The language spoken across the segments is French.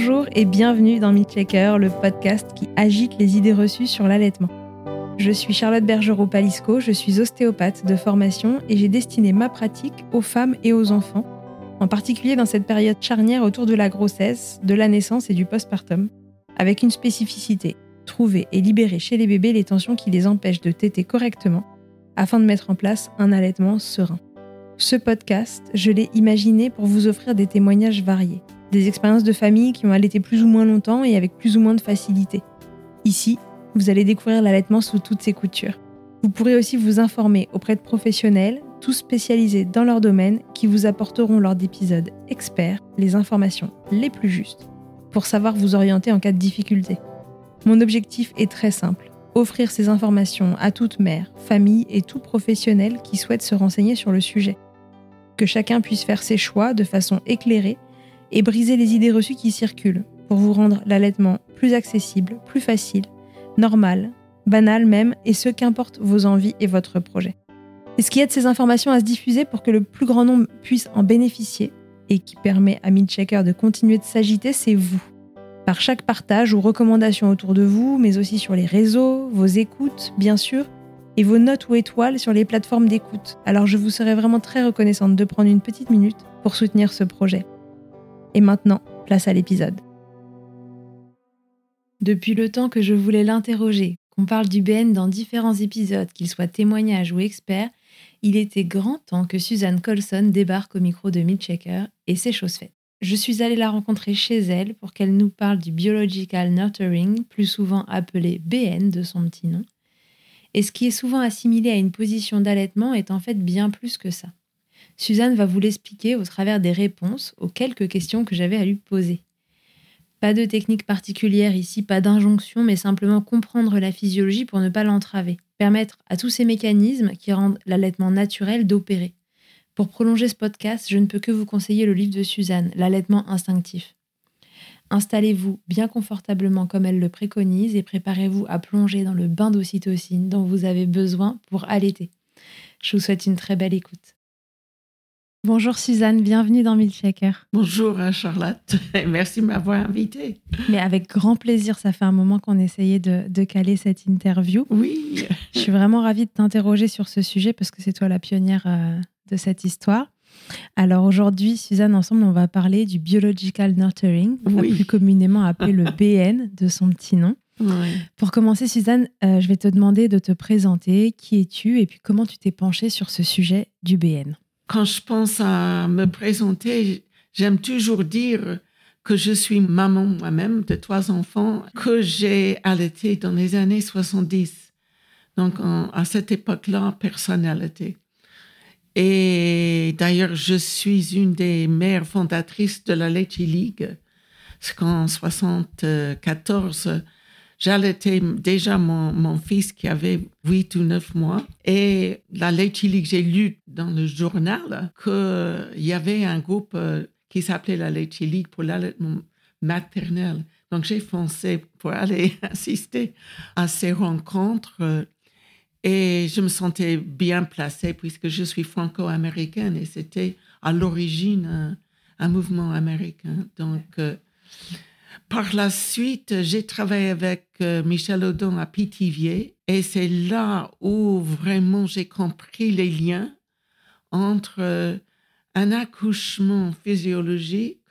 Bonjour et bienvenue dans Checker, le podcast qui agite les idées reçues sur l'allaitement. Je suis Charlotte Bergerot-Palisco, je suis ostéopathe de formation et j'ai destiné ma pratique aux femmes et aux enfants, en particulier dans cette période charnière autour de la grossesse, de la naissance et du postpartum, avec une spécificité, trouver et libérer chez les bébés les tensions qui les empêchent de téter correctement, afin de mettre en place un allaitement serein. Ce podcast, je l'ai imaginé pour vous offrir des témoignages variés, des expériences de famille qui ont allaité plus ou moins longtemps et avec plus ou moins de facilité. Ici, vous allez découvrir l'allaitement sous toutes ses coutures. Vous pourrez aussi vous informer auprès de professionnels, tous spécialisés dans leur domaine, qui vous apporteront lors d'épisodes experts les informations les plus justes pour savoir vous orienter en cas de difficulté. Mon objectif est très simple, offrir ces informations à toute mère, famille et tout professionnel qui souhaite se renseigner sur le sujet. Que chacun puisse faire ses choix de façon éclairée et briser les idées reçues qui circulent pour vous rendre l'allaitement plus accessible, plus facile, normal, banal même, et ce qu'importent vos envies et votre projet. Et ce qui aide ces informations à se diffuser pour que le plus grand nombre puisse en bénéficier et qui permet à Midchecker de continuer de s'agiter, c'est vous. Par chaque partage ou recommandation autour de vous, mais aussi sur les réseaux, vos écoutes, bien sûr, et vos notes ou étoiles sur les plateformes d'écoute. Alors je vous serais vraiment très reconnaissante de prendre une petite minute pour soutenir ce projet. Et maintenant, place à l'épisode. Depuis le temps que je voulais l'interroger, qu'on parle du BN dans différents épisodes, qu'il soit témoignage ou expert, il était grand temps que Suzanne Colson débarque au micro de Midchecker et c'est chose faite. Je suis allée la rencontrer chez elle pour qu'elle nous parle du Biological Nurturing, plus souvent appelé BN de son petit nom. Et ce qui est souvent assimilé à une position d'allaitement est en fait bien plus que ça. Suzanne va vous l'expliquer au travers des réponses aux quelques questions que j'avais à lui poser. Pas de technique particulière ici, pas d'injonction, mais simplement comprendre la physiologie pour ne pas l'entraver. Permettre à tous ces mécanismes qui rendent l'allaitement naturel d'opérer. Pour prolonger ce podcast, je ne peux que vous conseiller le livre de Suzanne, L'allaitement instinctif. Installez-vous bien confortablement comme elle le préconise et préparez-vous à plonger dans le bain d'ocytocine dont vous avez besoin pour allaiter. Je vous souhaite une très belle écoute. Bonjour Suzanne, bienvenue dans Milkshaker. Bonjour hein, Charlotte, merci de m'avoir invitée. Mais avec grand plaisir, ça fait un moment qu'on essayait de, caler cette interview. Oui. Je suis vraiment ravie de t'interroger sur ce sujet parce que c'est toi la pionnière euh, de cette histoire. Alors aujourd'hui, Suzanne, ensemble, on va parler du Biological Nurturing, plus communément appelé le BN de son petit nom. Pour commencer, Suzanne, euh, je vais te demander de te présenter. Qui es-tu et puis comment tu t'es penchée sur ce sujet du BN quand je pense à me présenter, j'aime toujours dire que je suis maman moi-même de trois enfants que j'ai allaité dans les années 70. Donc, à cette époque-là, personnalité. Et d'ailleurs, je suis une des mères fondatrices de la Leche League. Parce qu'en 74, J'allaitais déjà mon, mon, fils qui avait 8 ou 9 mois. Et la Leche League, j'ai lu dans le journal qu'il y avait un groupe euh, qui s'appelait la Leche League pour l'allaitement maternel. Donc j'ai foncé pour aller assister à ces rencontres. Et je me sentais bien placée puisque je suis franco-américaine et c'était à l'origine un, mouvement américain. Donc, euh, par la suite, j'ai travaillé avec euh, Michel Audon à Pithiviers et c'est là où vraiment j'ai compris les liens entre euh, un accouchement physiologique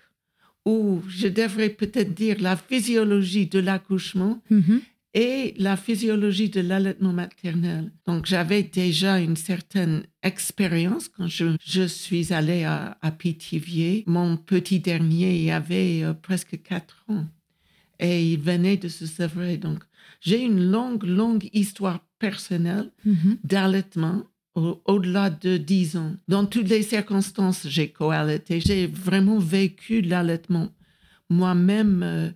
ou je devrais peut-être dire la physiologie de l'accouchement mm-hmm. Et la physiologie de l'allaitement maternel. Donc, j'avais déjà une certaine expérience quand je, suis allée à, à Pithiviers. Mon petit dernier il avait euh, presque quatre ans et il venait de se sevrer. Donc, j'ai une longue, longue histoire personnelle mm-hmm. d'allaitement au-delà de dix ans. Dans toutes les circonstances, j'ai co-allaité. J'ai vraiment vécu l'allaitement moi-même euh,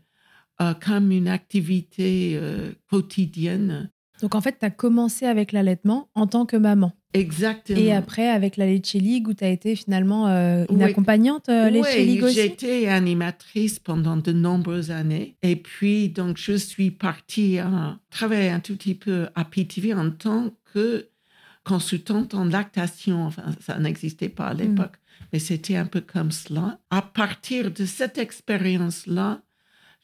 euh, comme une activité euh, quotidienne. Donc en fait, tu as commencé avec l'allaitement en tant que maman. Exactement. Et après, avec la Leche League, où tu as été finalement une accompagnante euh, Leche League aussi j'ai été animatrice pendant de nombreuses années. Et puis, donc, je suis partie à travailler un tout petit peu à PTV en tant que consultante en lactation. Enfin, ça n'existait pas à mm. l'époque, mais c'était un peu comme cela. À partir de cette expérience-là,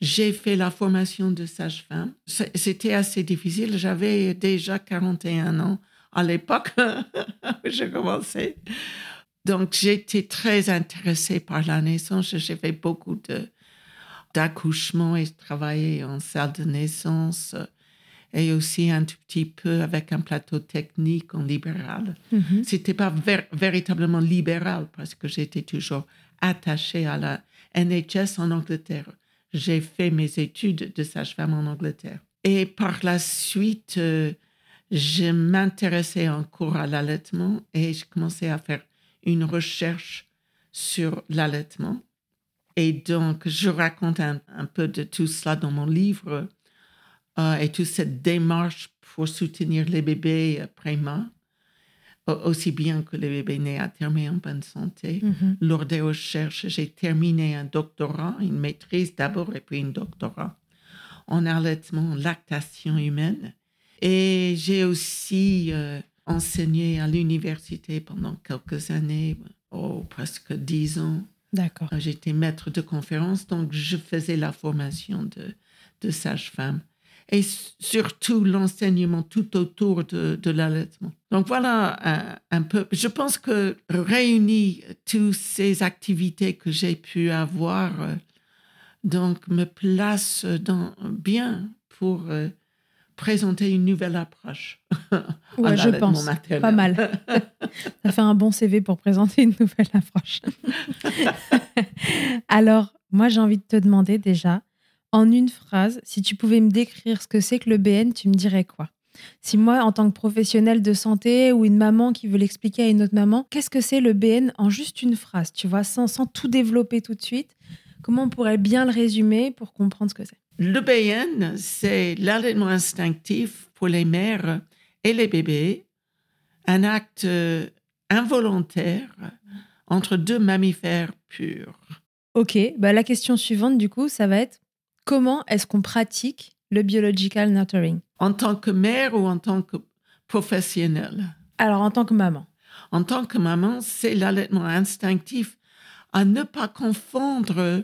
j'ai fait la formation de sage-femme. C'était assez difficile. J'avais déjà 41 ans à l'époque où j'ai commencé. Donc, j'étais très intéressée par la naissance. J'ai fait beaucoup de, d'accouchements et travaillé en salle de naissance et aussi un tout petit peu avec un plateau technique en libéral. Mm-hmm. C'était pas véritablement libéral parce que j'étais toujours attachée à la NHS en Angleterre. J'ai fait mes études de sage-femme en Angleterre. Et par la suite, euh, je m'intéressais encore à l'allaitement et je commençais à faire une recherche sur l'allaitement. Et donc, je raconte un, peu de tout cela dans mon livre euh, et toute cette démarche pour soutenir les bébés euh, aussi bien que les bébés nés à terme et en bonne santé. Mm-hmm. Lors des recherches, j'ai terminé un doctorat, une maîtrise d'abord et puis un doctorat en allaitement, lactation humaine. Et j'ai aussi euh, enseigné à l'université pendant quelques années, oh, presque dix ans. D'accord. J'étais maître de conférence, donc je faisais la formation de, de sage-femme et surtout l'enseignement tout autour de, de l'allaitement. Donc voilà un, peu, je pense que réunir toutes ces activités que j'ai pu avoir, euh, donc me place dans, bien pour euh, présenter une nouvelle approche. Ouais, je pense. Pas mal. Ça fait un bon CV pour présenter une nouvelle approche. Alors, moi, j'ai envie de te demander déjà, en une phrase, si tu pouvais me décrire ce que c'est que le BN, tu me dirais quoi? Si moi, en tant que professionnelle de santé ou une maman qui veut l'expliquer à une autre maman, qu'est-ce que c'est le BN en juste une phrase, tu vois, sans, sans tout développer tout de suite? Comment on pourrait bien le résumer pour comprendre ce que c'est? Le BN, c'est l'allaitement instinctif pour les mères et les bébés, un acte euh, involontaire entre deux mammifères purs. Ok, bah la question suivante du coup, ça va être comment est-ce qu'on pratique le biological nurturing? En tant que mère ou en tant que professionnelle? Alors en tant que maman. En tant que maman, c'est l'allaitement instinctif à ne pas confondre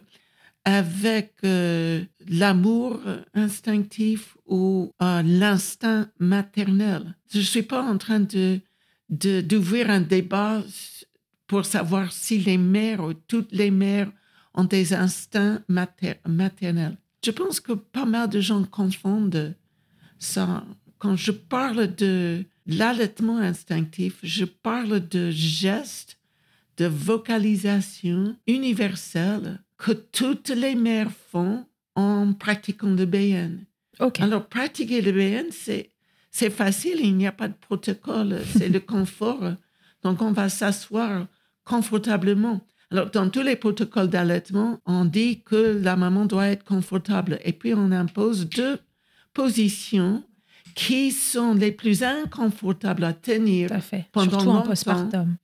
avec euh, l'amour instinctif ou euh, l'instinct maternel. Je ne suis pas en train de d'ouvrir un débat pour savoir si les mères ou toutes les mères ont des instincts maternels. Je pense que pas mal de gens confondent ça. Quand je parle de l'allaitement instinctif, je parle de gestes de vocalisation universelle que toutes les mères font en pratiquant le BN. Alors, pratiquer le BN, c'est, c'est facile, il n'y a pas de protocole, c'est le confort. Donc, on va s'asseoir confortablement. Alors, dans tous les protocoles d'allaitement, on dit que la maman doit être confortable. Et puis, on impose deux positions qui sont les plus inconfortables à tenir pendant Surtout longtemps. postpartum.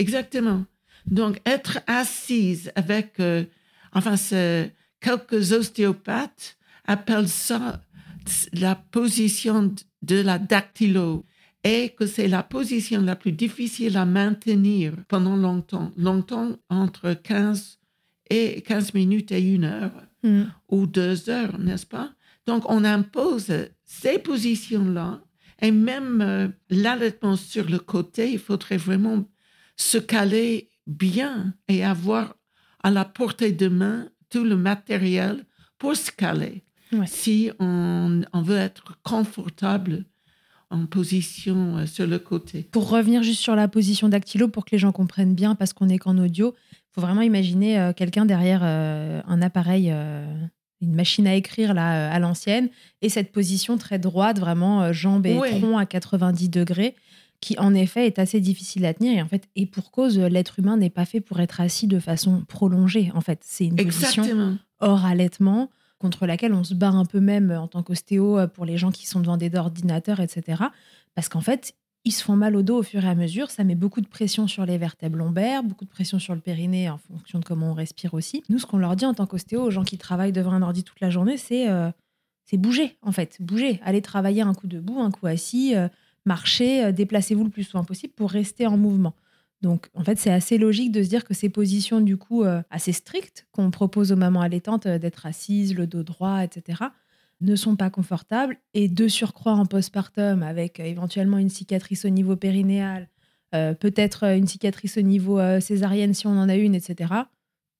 Exactement. Donc, être assise avec, euh, enfin, quelques ostéopathes appellent ça la position de la dactylo et que c'est la position la plus difficile à maintenir pendant longtemps, longtemps entre 15 et 15 minutes et une heure hmm. ou deux heures, n'est-ce pas? Donc, on impose ces positions-là et même euh, l'allaitement sur le côté, il faudrait vraiment se caler bien et avoir à la portée de main tout le matériel pour se caler. Ouais. si on, on veut être confortable en position euh, sur le côté. Pour revenir juste sur la position dactylo, pour que les gens comprennent bien, parce qu'on n'est qu'en audio, il faut vraiment imaginer euh, quelqu'un derrière euh, un appareil, une machine à écrire là, à l'ancienne, et cette position très droite, vraiment jambes et tronc à 90 degrés, qui en effet est assez difficile à tenir. Et en fait, et pour cause, l'être humain n'est pas fait pour être assis de façon prolongée. En fait, c'est une position hors allaitement, contre laquelle on se bat un peu même en tant qu'ostéo euh, pour les gens qui sont devant des ordinateurs, etc. Parce qu'en fait, ils se font mal au dos au fur et à mesure. Ça met beaucoup de pression sur les vertèbres lombaires, beaucoup de pression sur le périnée en fonction de comment on respire aussi. Nous, ce qu'on leur dit en tant qu'ostéo aux gens qui travaillent devant un ordi toute la journée, c'est euh, bouger, en fait. Bouger. Allez travailler un coup debout, un coup assis, euh, marcher, euh, déplacez-vous le plus souvent possible pour rester en mouvement. Donc, en fait, c'est assez logique de se dire que ces positions, du coup, euh, assez strictes, qu'on propose aux mamans allaitantes euh, d'être assises, le dos droit, etc., ne sont pas confortables. Et de surcroît en postpartum, avec euh, éventuellement une cicatrice au niveau périnéal, peut-être une cicatrice au niveau césarienne si on en a une, etc.,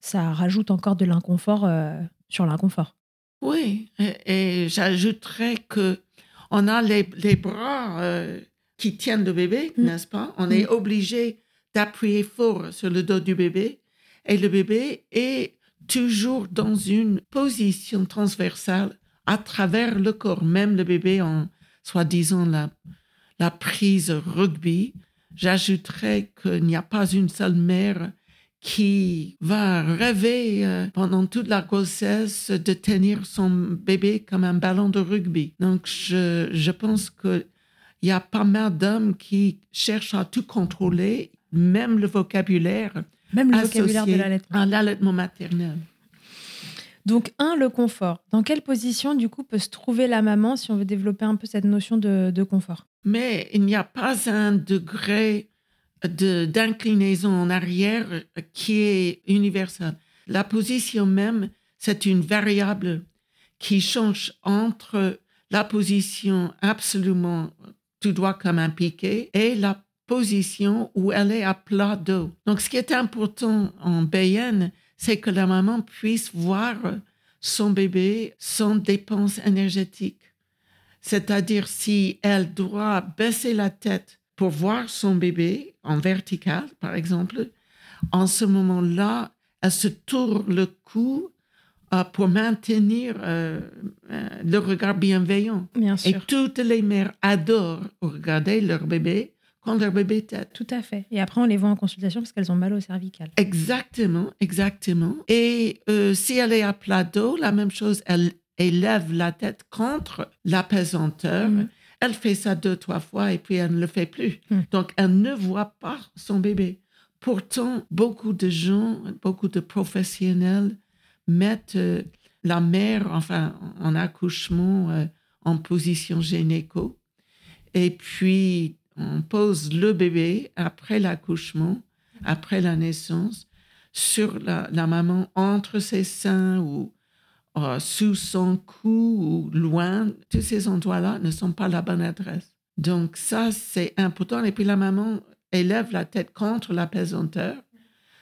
ça rajoute encore de l'inconfort sur l'inconfort. Oui, et, et j'ajouterais que on a les, les bras qui tiennent le bébé, Mm. n'est-ce pas? On est obligé d'appuyer fort sur le dos du bébé et le bébé est toujours dans une position transversale à travers le corps, même le bébé en soi-disant la, prise rugby. J'ajouterais qu'il n'y a pas une seule mère qui va rêver euh, pendant toute la grossesse de tenir son bébé comme un ballon de rugby. Donc, je, je pense qu'il y a pas mal d'hommes qui cherchent à tout contrôler, même le vocabulaire Même le associé vocabulaire de l'allaitement. à l'allaitement maternel. Donc, un, le confort. Dans quelle position, du coup, peut se trouver la maman si on veut développer un peu cette notion de, de confort? Mais il n'y a pas un degré de- d'inclinaison en arrière qui est universel. La position même, c'est une variable qui change entre la position absolument tout droit comme un piqué et la position où elle est à plat dos. Donc, ce qui est important en BN, c'est que la maman puisse voir son bébé sans dépense énergétique. C'est-à-dire si elle doit baisser la tête pour voir son bébé en vertical, par exemple, en ce moment-là, elle se tourne le cou euh, pour maintenir euh, euh, le regard bienveillant. Bien Et sûr. toutes les mères adorent regarder leur bébé quand leur bébé tête. Tout à fait. Et après, on les voit en consultation parce qu'elles ont mal au cervical. Exactement, exactement. Et euh, si elle est à plat dos, la même chose, elle élève la tête contre l'apesanteur. Mhm. Elle fait ça deux, trois fois et puis elle ne le fait plus. Mhm. Donc, elle ne voit pas son bébé. Pourtant, beaucoup de gens, beaucoup de professionnels mettent euh, la mère, enfin, en accouchement, euh, en position gynéco. Et puis, on pose le bébé après l'accouchement, après la naissance, sur la, maman, entre ses seins ou euh, sous son cou ou loin. Tous ces endroits-là ne sont pas la bonne adresse. Donc, ça, c'est important. Et puis, la maman élève la tête contre la pesanteur.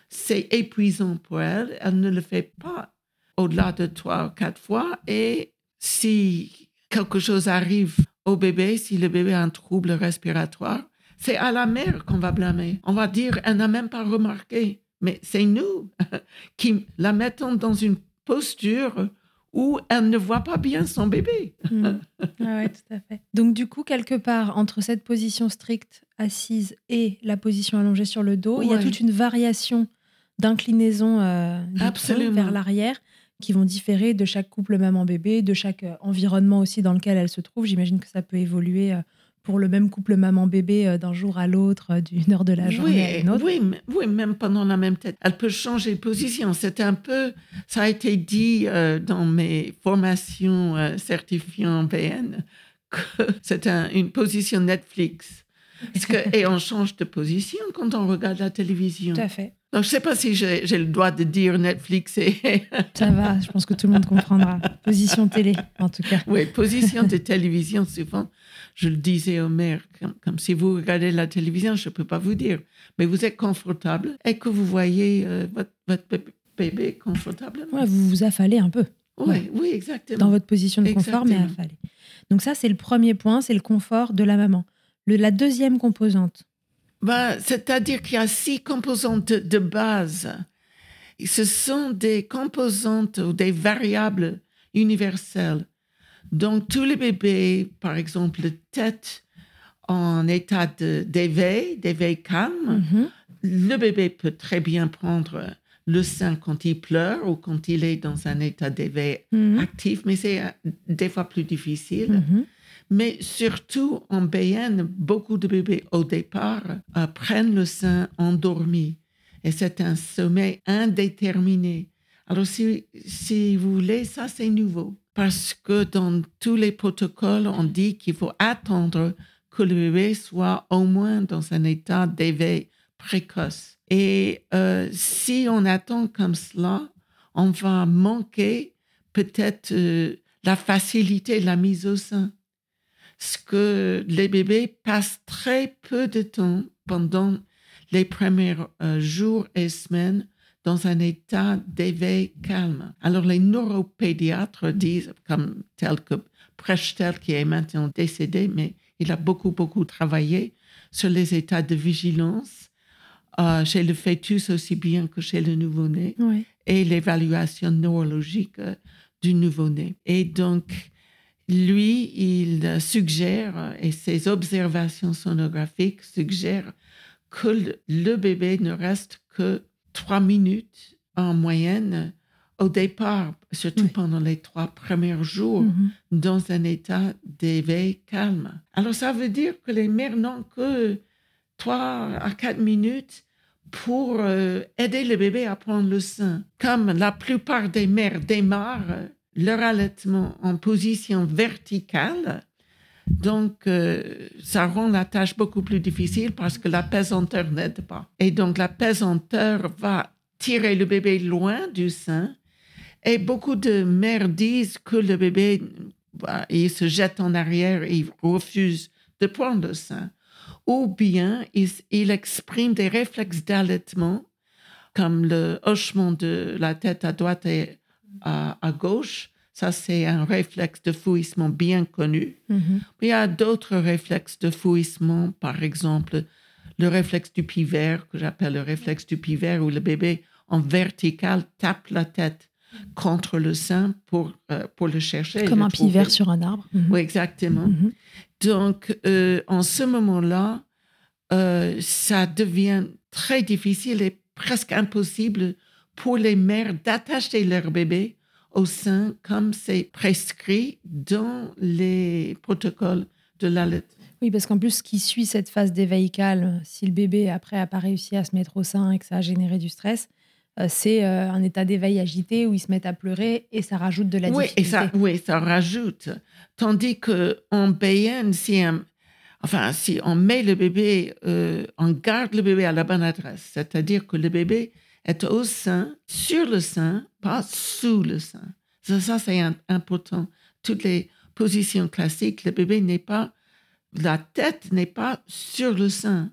C'est épuisant pour elle. Elle ne le fait pas au-delà de trois ou quatre fois. Et si quelque chose arrive au bébé, si le bébé a un trouble respiratoire, c'est à la mère qu'on va blâmer. On va dire, elle n'a même pas remarqué. Mais c'est nous qui la mettons dans une posture où elle ne voit pas bien son bébé. Mm. Ah ouais, tout à fait. Donc, du coup, quelque part, entre cette position stricte assise et la position allongée sur le dos, il y a toute une variation d'inclinaison euh, vers l'arrière qui vont différer de chaque couple maman-bébé, de chaque euh, environnement aussi dans lequel elle se trouve. J'imagine que ça peut évoluer euh, pour le même couple maman-bébé euh, d'un jour à l'autre, d'une heure de la journée à oui, une autre. oui, oui, même pendant la même tête. Elle peut changer de position. C'est un peu, ça a été dit euh, dans mes formations euh, certifiant BN, que c'est un- une position Netflix. Parce que, et on change de position quand on regarde la télévision. Tout à fait. Donc, je ne sais pas si j'ai le droit de dire Netflix et Ça va, je pense que tout le monde comprendra. Position télé, en tout cas. Oui, position de télévision, souvent, je le disais aux mères, comme, comme si vous regardez la télévision, je ne peux pas vous dire, mais vous êtes confortable et que vous voyez euh, votre, votre bé- bébé confortablement. Ouais, vous vous affalez un peu. Oui, Ouais. oui, exactement. dans votre position de confort, mais affalé. Donc ça, c'est le premier point, c'est le confort de la maman. Le, la deuxième composante. Ben, C'est-à-dire qu'il y a six composantes de, base. Et Ce sont des composantes ou des variables universelles. Donc, tous les bébés, par exemple, le tête en état d'éveil, d'éveil calme, Mhm. le bébé peut très bien prendre le sein quand il pleure ou quand il est dans un état d'éveil Mhm. actif, mais c'est euh, des fois plus difficile. Mhm. Mais surtout en BN, beaucoup de bébés au départ prennent le sein endormi. Et c'est un sommeil indéterminé. Alors si, si vous voulez, ça c'est nouveau. Parce que dans tous les protocoles, on dit qu'il faut attendre que le bébé soit au moins dans un état d'éveil précoce. Et euh, si on attend comme cela, on va manquer peut-être euh, la facilité de la mise au sein ce que les bébés passent très peu de temps pendant les premiers euh, jours et semaines dans un état d'éveil calme. Alors les neuropédiatres disent, comme tel que Prechtel, qui est maintenant décédé, mais il a beaucoup, beaucoup travaillé sur les états de vigilance euh, chez le fœtus aussi bien que chez le nouveau-né et l'évaluation neurologique euh, du nouveau-né. Et donc, lui, il suggère, et ses observations sonographiques suggèrent que le, bébé ne reste que trois minutes en moyenne au départ, surtout Oui. pendant les trois premiers jours, Mhm. dans un état d'éveil calme. Alors, ça veut dire que les mères n'ont que trois à quatre minutes pour euh, aider le bébé à prendre le sein. Comme la plupart des mères démarrent leur allaitement en position verticale, donc euh, ça rend la tâche beaucoup plus difficile parce que la pesanteur n'aide pas. Et donc la pesanteur va tirer le bébé loin du sein. Et beaucoup de mères disent que le bébé, bah, il se jette en arrière et il refuse de prendre le sein ou bien il, il exprime des réflexes d'allaitement, comme le hochement de la tête à droite et à, à gauche. Ça, c'est un réflexe de fouissement bien connu. Mhm. Il y a d'autres réflexes de fouissement, par exemple le réflexe du pivert, que j'appelle le réflexe du pivert, où le bébé en vertical tape la tête contre le sein pour, euh, pour le chercher. Comme le un pivert sur un arbre. Mhm. Oui, exactement. Mhm. Donc, euh, en ce moment-là, euh, ça devient très difficile et presque impossible pour les mères d'attacher leur bébé au sein comme c'est prescrit dans les protocoles de l'allaitement. Oui, parce qu'en plus, ce qui suit cette phase d'éveil calme, si le bébé après n'a pas réussi à se mettre au sein et que ça a généré du stress, euh, c'est euh, un état d'éveil agité où ils se mettent à pleurer et ça rajoute de la Oui, et difficulté. ça, oui, ça rajoute. Tandis que en BN, si, un- enfin, si on met le bébé, euh, on garde le bébé à la bonne adresse, c'est-à-dire que le bébé est au sein, sur le sein, pas sous le sein. Ça, ça, c'est important. Toutes les positions classiques, le bébé n'est pas, la tête n'est pas sur le sein.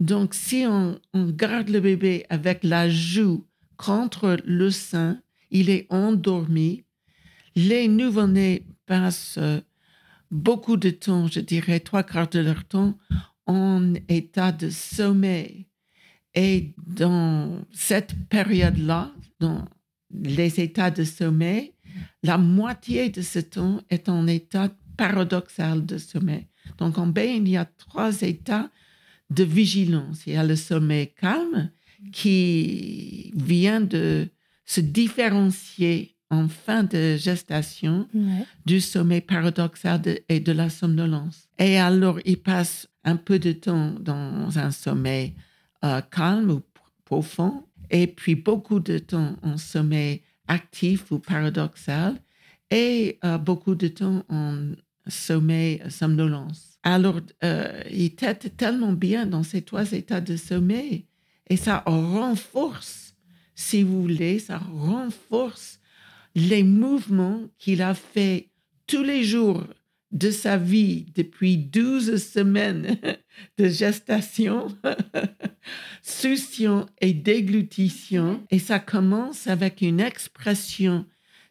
Donc, si on, on garde le bébé avec la joue contre le sein, il est endormi. Les nouveau-nés passent beaucoup de temps, je dirais trois quarts de leur temps, en état de sommeil. Et dans cette période-là, dans les états de sommeil, la moitié de ce temps est en état paradoxal de sommeil. Donc en bain, il y a trois états de vigilance. Il y a le sommeil calme qui vient de se différencier en fin de gestation Ouais. du sommeil paradoxal de- et de la somnolence. Et alors, il passe un peu de temps dans un sommeil euh, calme ou profond, et puis beaucoup de temps en sommeil actif ou paradoxal, et euh, beaucoup de temps en sommeil somnolence. Alors, euh, il tête tellement bien dans ces trois états de sommeil, et ça renforce, si vous voulez, ça renforce les mouvements qu'il a fait tous les jours de sa vie depuis 12 semaines de gestation, succion et déglutition. Et ça commence avec une expression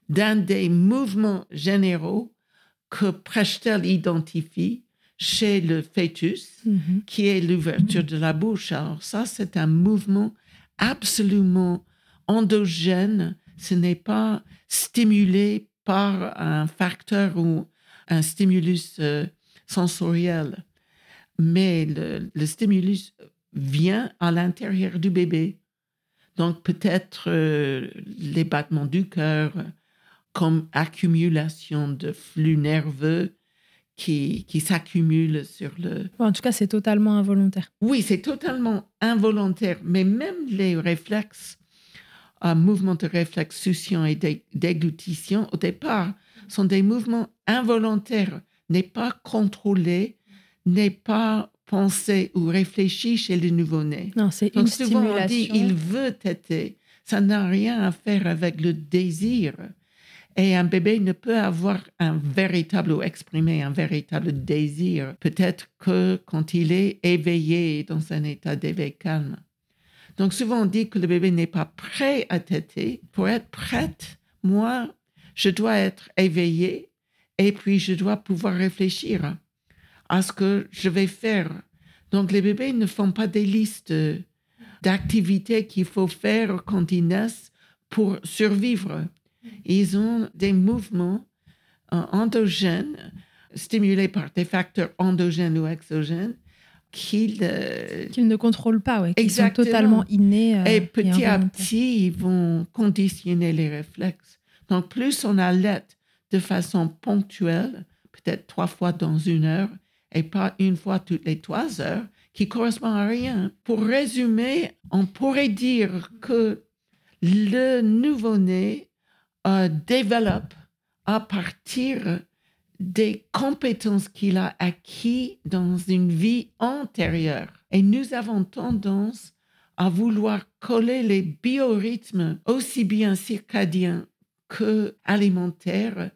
d'un des mouvements généraux que Prechtel identifie chez le fœtus, Mhm. qui est l'ouverture de la bouche. Alors ça, c'est un mouvement absolument endogène. Ce n'est pas stimulé par un facteur ou un stimulus euh, sensoriel, mais le, le stimulus vient à l'intérieur du bébé. Donc peut-être euh, les battements du cœur comme accumulation de flux nerveux qui, qui s'accumulent sur le, En tout cas, c'est totalement involontaire. oui, c'est totalement involontaire, mais même les réflexes, un mouvement de réflexe succion et dé- déglutition, au départ, sont des mouvements involontaires, n'est pas contrôlé, n'est pas pensé ou réfléchi chez le nouveau-né. Non, c'est une Donc souvent on dit il veut téter. Ça n'a rien à faire avec le désir. Et un bébé ne peut avoir un véritable ou exprimer un véritable désir. Peut-être que quand il est éveillé dans un état d'éveil calme. Donc souvent on dit que le bébé n'est pas prêt à téter. Pour être prête, moi, je dois être éveillé et puis je dois pouvoir réfléchir à ce que je vais faire. Donc les bébés ne font pas des listes d'activités qu'il faut faire quand ils naissent pour survivre. Ils ont des mouvements euh, endogènes stimulés par des facteurs endogènes ou exogènes qu'ils euh, Qu'ils ne contrôlent pas, ouais, qui sont totalement innés. euh, et petit à petit, ils vont conditionner les réflexes. Donc, plus on allait de façon ponctuelle, peut-être trois fois dans une heure, et pas une fois toutes les trois heures, qui correspond à rien. Pour résumer, on pourrait dire que le nouveau-né euh, développe à partir des compétences qu'il a acquis dans une vie antérieure. Et nous avons tendance à vouloir coller les biorhythmes aussi bien circadiens que alimentaires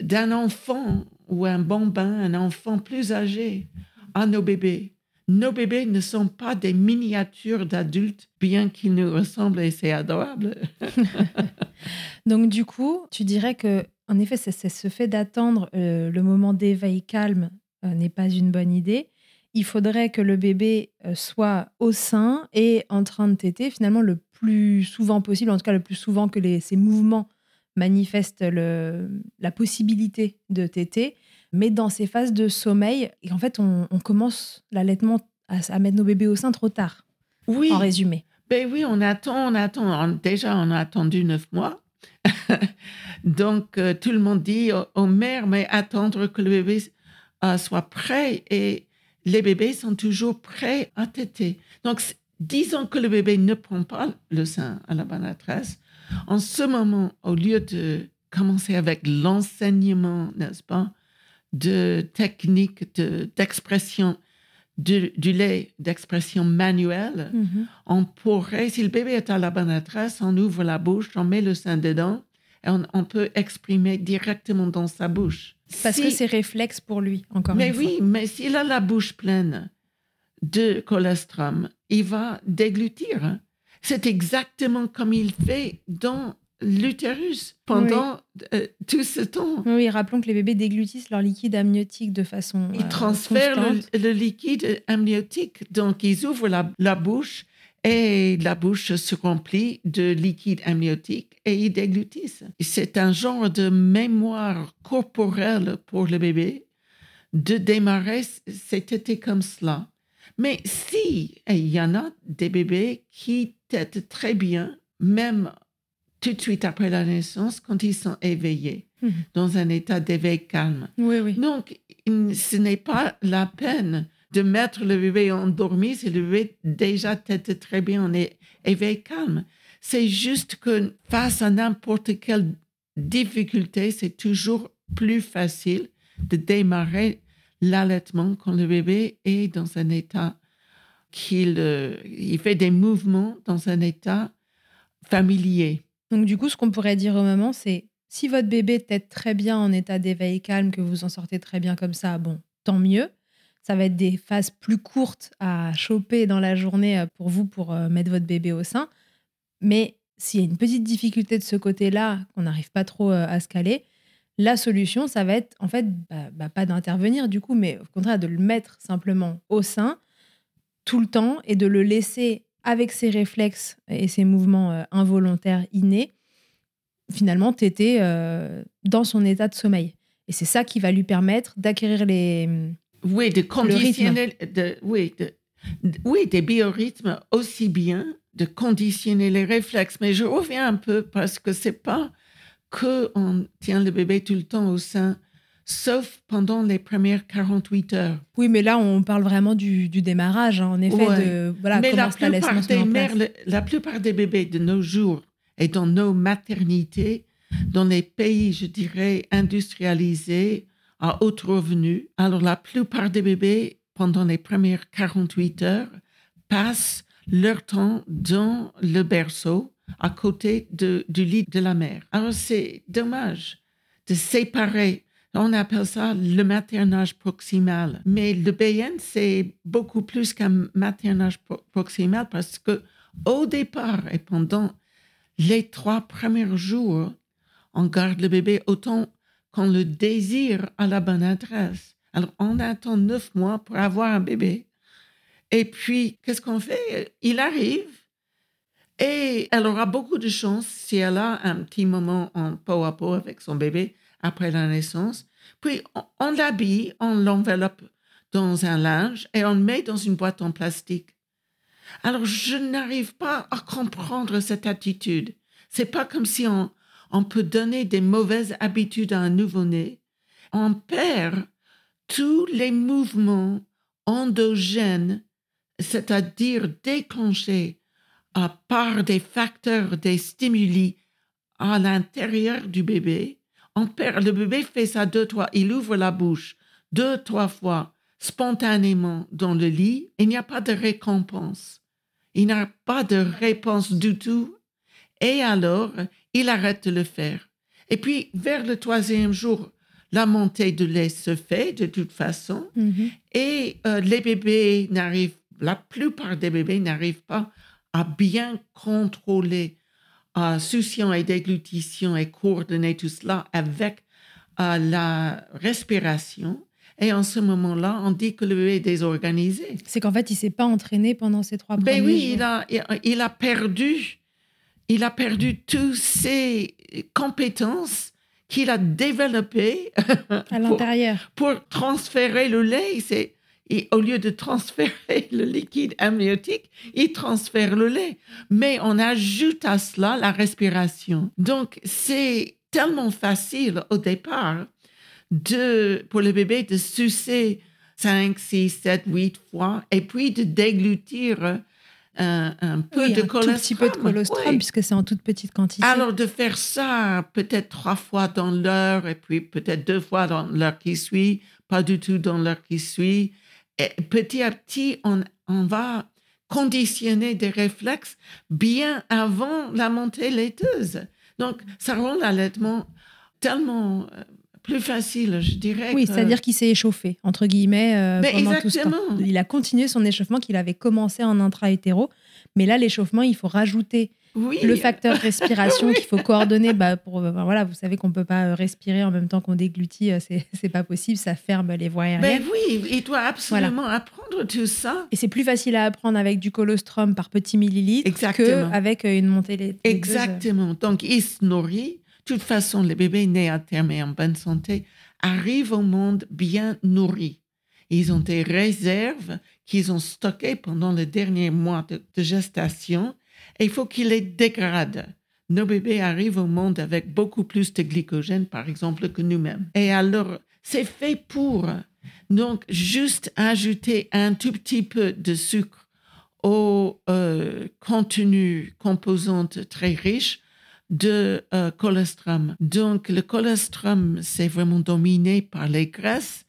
d'un enfant ou un bambin, un enfant plus âgé, à nos bébés. Nos bébés ne sont pas des miniatures d'adultes, bien qu'ils nous ressemblent et c'est adorable. Donc, du coup, tu dirais que, en effet, c'est ce fait d'attendre euh, le moment d'éveil calme euh, n'est pas une bonne idée. Il faudrait que le bébé euh, soit au sein et en train de téter, finalement, le plus souvent possible, en tout cas le plus souvent que les, ces mouvements manifestent le- la possibilité de téter, mais dans ces phases de sommeil. Et en fait, on, on commence l'allaitement à, à mettre nos bébés au sein trop tard, Oui, en résumé. ben oui, on attend, on attend. Déjà, on a attendu neuf mois. Donc, euh, tout le monde dit aux, aux mères, mais attendre que le bébé euh, soit prêt. Et les bébés sont toujours prêts à téter. Donc, disons que le bébé ne prend pas le sein à la bonne adresse. En ce moment, au lieu de commencer avec l'enseignement, n'est-ce pas, de techniques de- d'expression du, du lait, d'expression manuelle, Mhm. on pourrait, si le bébé est à la bonne adresse, on ouvre la bouche, on met le sein dedans et on, on peut exprimer directement dans sa bouche. Parce Si- que c'est réflexe pour lui, encore Mais une fois. oui, mais s'il a la bouche pleine de colostrum, il va déglutir. C'est exactement comme il fait dans l'utérus pendant euh, tout ce temps. Oui, rappelons que les bébés déglutissent leur liquide amniotique de façon. Ils euh, transfèrent le, le liquide amniotique. Donc, ils ouvrent la, la bouche et la bouche se remplit de liquide amniotique et ils déglutissent. C'est un genre de mémoire corporelle pour le bébé de démarrer c'était comme cela. Mais si, il y en a des bébés qui très bien, même tout de suite après la naissance, quand ils sont éveillés, Mhm. dans un état d'éveil calme. Oui, oui. Donc, ce n'est pas la peine de mettre le bébé endormi si le bébé déjà tête très bien en éveil calme. C'est juste que face à n'importe quelle difficulté, c'est toujours plus facile de démarrer l'allaitement quand le bébé est dans un état qu'il euh, il fait des mouvements dans un état familier. Donc, du coup, ce qu'on pourrait dire aux mamans, c'est si votre bébé tête très bien en état d'éveil calme, que vous en sortez très bien comme ça, bon, tant mieux. Ça va être des phases plus courtes à choper dans la journée euh, pour vous, pour euh, mettre votre bébé au sein. Mais s'il y a une petite difficulté de ce côté-là, qu'on n'arrive pas trop à se caler, la solution, ça va être en fait bah, bah, pas d'intervenir du coup, mais au contraire de le mettre simplement au sein tout le temps et de le laisser avec ses réflexes et ses mouvements euh, involontaires innés, finalement, t'étais euh, dans son état de sommeil. Et c'est ça qui va lui permettre d'acquérir les. Oui, de conditionner. De, oui, de, oui, des biorhythmes aussi bien, de conditionner les réflexes. Mais je reviens un peu parce que c'est pas que on tient le bébé tout le temps au sein, sauf pendant les premières 48 heures. Oui, mais là, on parle vraiment du, démarrage, hein, en effet, de voilà, mais la plupart, des mères, la plupart des bébés de nos jours et dans nos maternités, dans les pays, je dirais, industrialisés, à haut revenu, alors la plupart des bébés, pendant les premières 48 heures, passent leur temps dans le berceau à côté de, du lit de la mère. Alors c'est dommage de séparer. On appelle ça le maternage proximal. Mais le BN, c'est beaucoup plus qu'un maternage proximal parce que au départ et pendant les trois premiers jours, on garde le bébé autant qu'on le désire à la bonne adresse. Alors, on attend neuf mois pour avoir un bébé. Et puis, qu'est-ce qu'on fait? Il arrive et elle aura beaucoup de chance si elle a un petit moment en peau à peau avec son bébé après la naissance. Puis, on, l'habille, on l'enveloppe dans un linge et on le met dans une boîte en plastique. Alors, je n'arrive pas à comprendre cette attitude. C'est pas comme si on, on peut donner des mauvaises habitudes à un nouveau-né. On perd tous les mouvements endogènes, c'est-à-dire déclenchés par des facteurs, des stimuli à l'intérieur du bébé. On perd, le bébé fait ça deux, trois, il ouvre la bouche deux, trois fois spontanément dans le lit. Il n'y a pas de récompense. Il n'y a pas de réponse du tout. Et alors, il arrête de le faire. Et puis, vers le troisième jour, la montée de lait se fait de toute façon. Mm-hmm. Et euh, les bébés n'arrivent, la plupart des bébés n'arrivent pas à bien contrôler euh, succion et déglutition et coordonner tout cela avec euh, la respiration. Et en ce moment-là, on dit que le bébé est désorganisé. C'est qu'en fait, il s'est pas entraîné pendant ces trois ben premiers oui, Il a, il a perdu, il a perdu toutes ses compétences qu'il a développées à l'intérieur pour, pour, transférer le lait. C'est et au lieu de transférer le liquide amniotique, il transfère le lait. Mais on ajoute à cela la respiration. Donc, c'est tellement facile au départ de, pour le bébé de sucer 5, 6, 7, 8 fois et puis de déglutir un, un peu de colostrum. Un petit peu de colostrum, puisque c'est en toute petite quantité. Alors, de faire ça peut-être trois fois dans l'heure et puis peut-être deux fois dans l'heure qui suit, pas du tout dans l'heure qui suit, petit à petit, on, va conditionner des réflexes bien avant la montée laiteuse. Donc, ça rend l'allaitement tellement euh, plus facile, je dirais. Oui, c'est-à-dire qu'il s'est échauffé, entre guillemets, euh, pendant tout ce temps. Il a continué son échauffement qu'il avait commencé en intra-hétéro, mais là, l'échauffement, il faut rajouter le facteur respiration qu'il faut coordonner. Bah, pour, euh, voilà, vous savez qu'on peut pas euh, respirer en même temps qu'on déglutit, euh, c'est c'est pas possible, ça ferme les voies aériennes. Mais oui, il doit absolument apprendre tout ça. Et c'est plus facile à apprendre avec du colostrum par petit millilitre qu'avec une montée laiteuse. Exactement. Donc il se nourrit. De toute façon, les bébés nés à terme et en bonne santé arrivent au monde bien nourris. Ils ont des réserves qu'ils ont stockées pendant les derniers mois de gestation il faut qu'il les dégrade. Nos bébés arrivent au monde avec beaucoup plus de glycogène, par exemple, que nous-mêmes. Et alors, c'est fait pour. Donc, juste ajouter un tout petit peu de sucre au euh, contenu composante très riche de euh, colostrum. Donc, le colostrum, c'est vraiment dominé par les graisses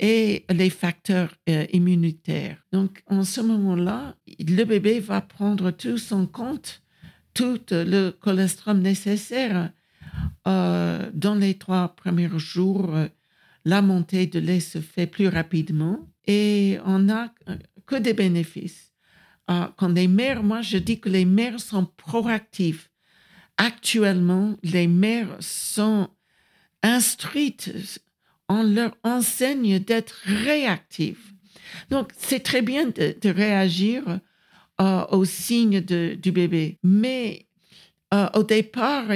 et les facteurs euh, immunitaires. Donc, en ce moment-là, le bébé va prendre tout son compte, tout le cholestérol nécessaire. Euh, dans les trois premiers jours, euh, la montée de lait se fait plus rapidement et on n'a que des bénéfices. quand les mères, moi je dis que les mères sont proactives actuellement, les mères sont instruites, on leur enseigne d'être réactives. Donc, c'est très bien de, réagir euh, aux signes du bébé, mais euh, au départ,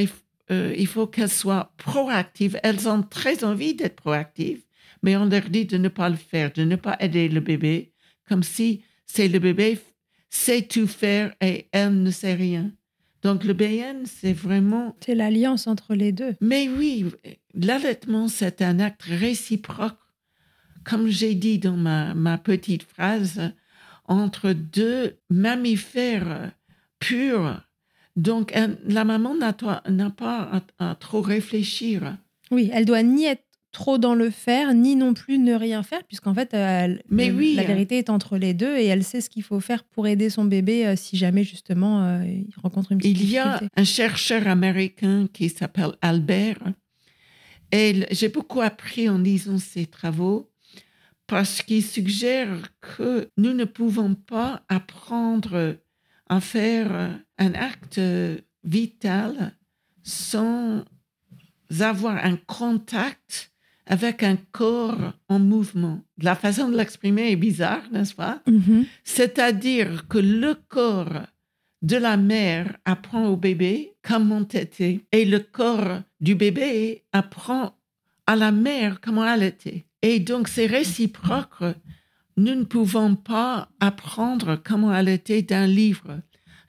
euh, il, faut qu'elles soient proactives. Elles ont très envie d'être proactives, mais on leur dit de ne pas le faire, de ne pas aider le bébé, comme si c'est le bébé sait tout faire et elle ne sait rien. Donc le BN, c'est vraiment... C'est l'alliance entre les deux. Mais oui, l'allaitement, c'est un acte réciproque, comme j'ai dit dans ma, ma petite phrase, entre deux mammifères purs. Donc la maman n'a pas à trop réfléchir. Oui, elle doit ni être trop dans le faire, ni non plus ne rien faire, puisqu'en fait, Mais oui, la vérité est entre les deux et elle sait ce qu'il faut faire pour aider son bébé euh, si jamais justement euh, il rencontre une petite Il y a un chercheur américain qui s'appelle Albert. Et j'ai beaucoup appris en lisant ses travaux parce qu'il suggère que nous ne pouvons pas apprendre à faire un acte vital sans avoir un contact avec un corps en mouvement. La façon de l'exprimer est bizarre, n'est-ce pas? Mm-hmm. C'est-à-dire que le corps de la mère apprend au bébé comment était et le corps du bébé apprend à la mère comment elle était. Et donc c'est réciproque. Nous ne pouvons pas apprendre comment elle était d'un livre.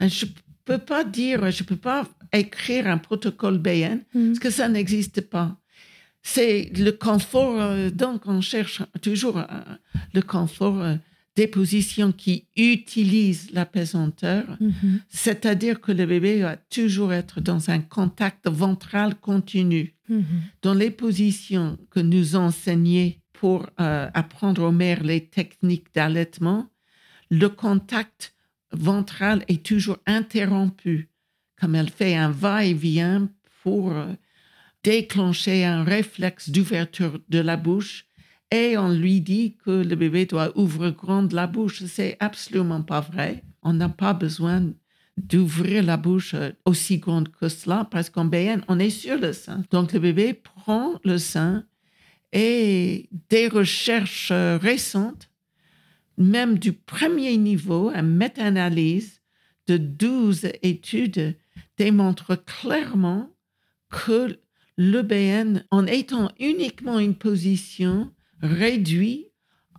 Je ne peux pas dire, je ne peux pas écrire un protocole BN mm. parce que ça n'existe pas c'est le confort. Euh, donc, on cherche toujours euh, le confort euh, des positions qui utilisent la pesanteur, mm-hmm. c'est-à-dire que le bébé va toujours être dans un contact ventral continu. Mm-hmm. Dans les positions que nous enseignons pour apprendre aux mères les techniques d'allaitement, le contact ventral est toujours interrompu, comme elle fait un va-et-vient pour déclencher un réflexe d'ouverture de la bouche et on lui dit que le bébé doit ouvrir grande la bouche. C'est absolument pas vrai. On n'a pas besoin d'ouvrir la bouche aussi grande que cela parce qu'en BN, on est sur le sein. Donc le bébé prend le sein et des recherches récentes, même du premier niveau, une méta-analyse de 12 études démontrent clairement que le BN, en étant uniquement une position, réduit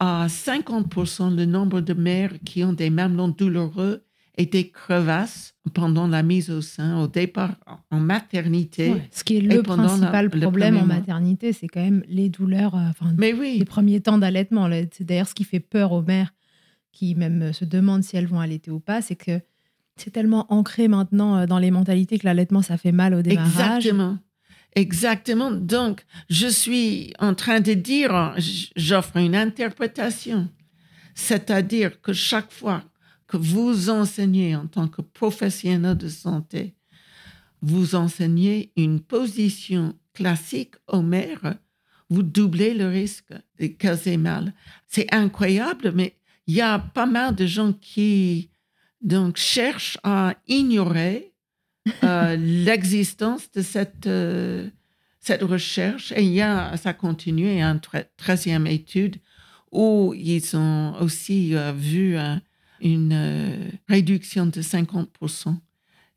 à 50% le nombre de mères qui ont des mamelons douloureux et des crevasses pendant la mise au sein, au départ en maternité. ce qui est le principal problème en maternité, c'est quand même les douleurs, euh, enfin, Mais oui. les premiers temps d'allaitement. C'est d'ailleurs ce qui fait peur aux mères qui même se demandent si elles vont allaiter ou pas, c'est que c'est tellement ancré maintenant euh, dans les mentalités que l'allaitement, ça fait mal au démarrage. Exactement. Exactement. Donc, je suis en train de dire, j'offre une interprétation. C'est-à-dire que chaque fois que vous enseignez en tant que professionnel de santé, vous enseignez une position classique aux mères, vous doublez le risque de causer mal. C'est incroyable, mais il y a pas mal de gens qui donc cherchent à ignorer euh, l'existence de cette, euh, cette recherche. Et il y a, ça continue, il y a une treizième étude où ils ont aussi euh, vu une réduction de 50%.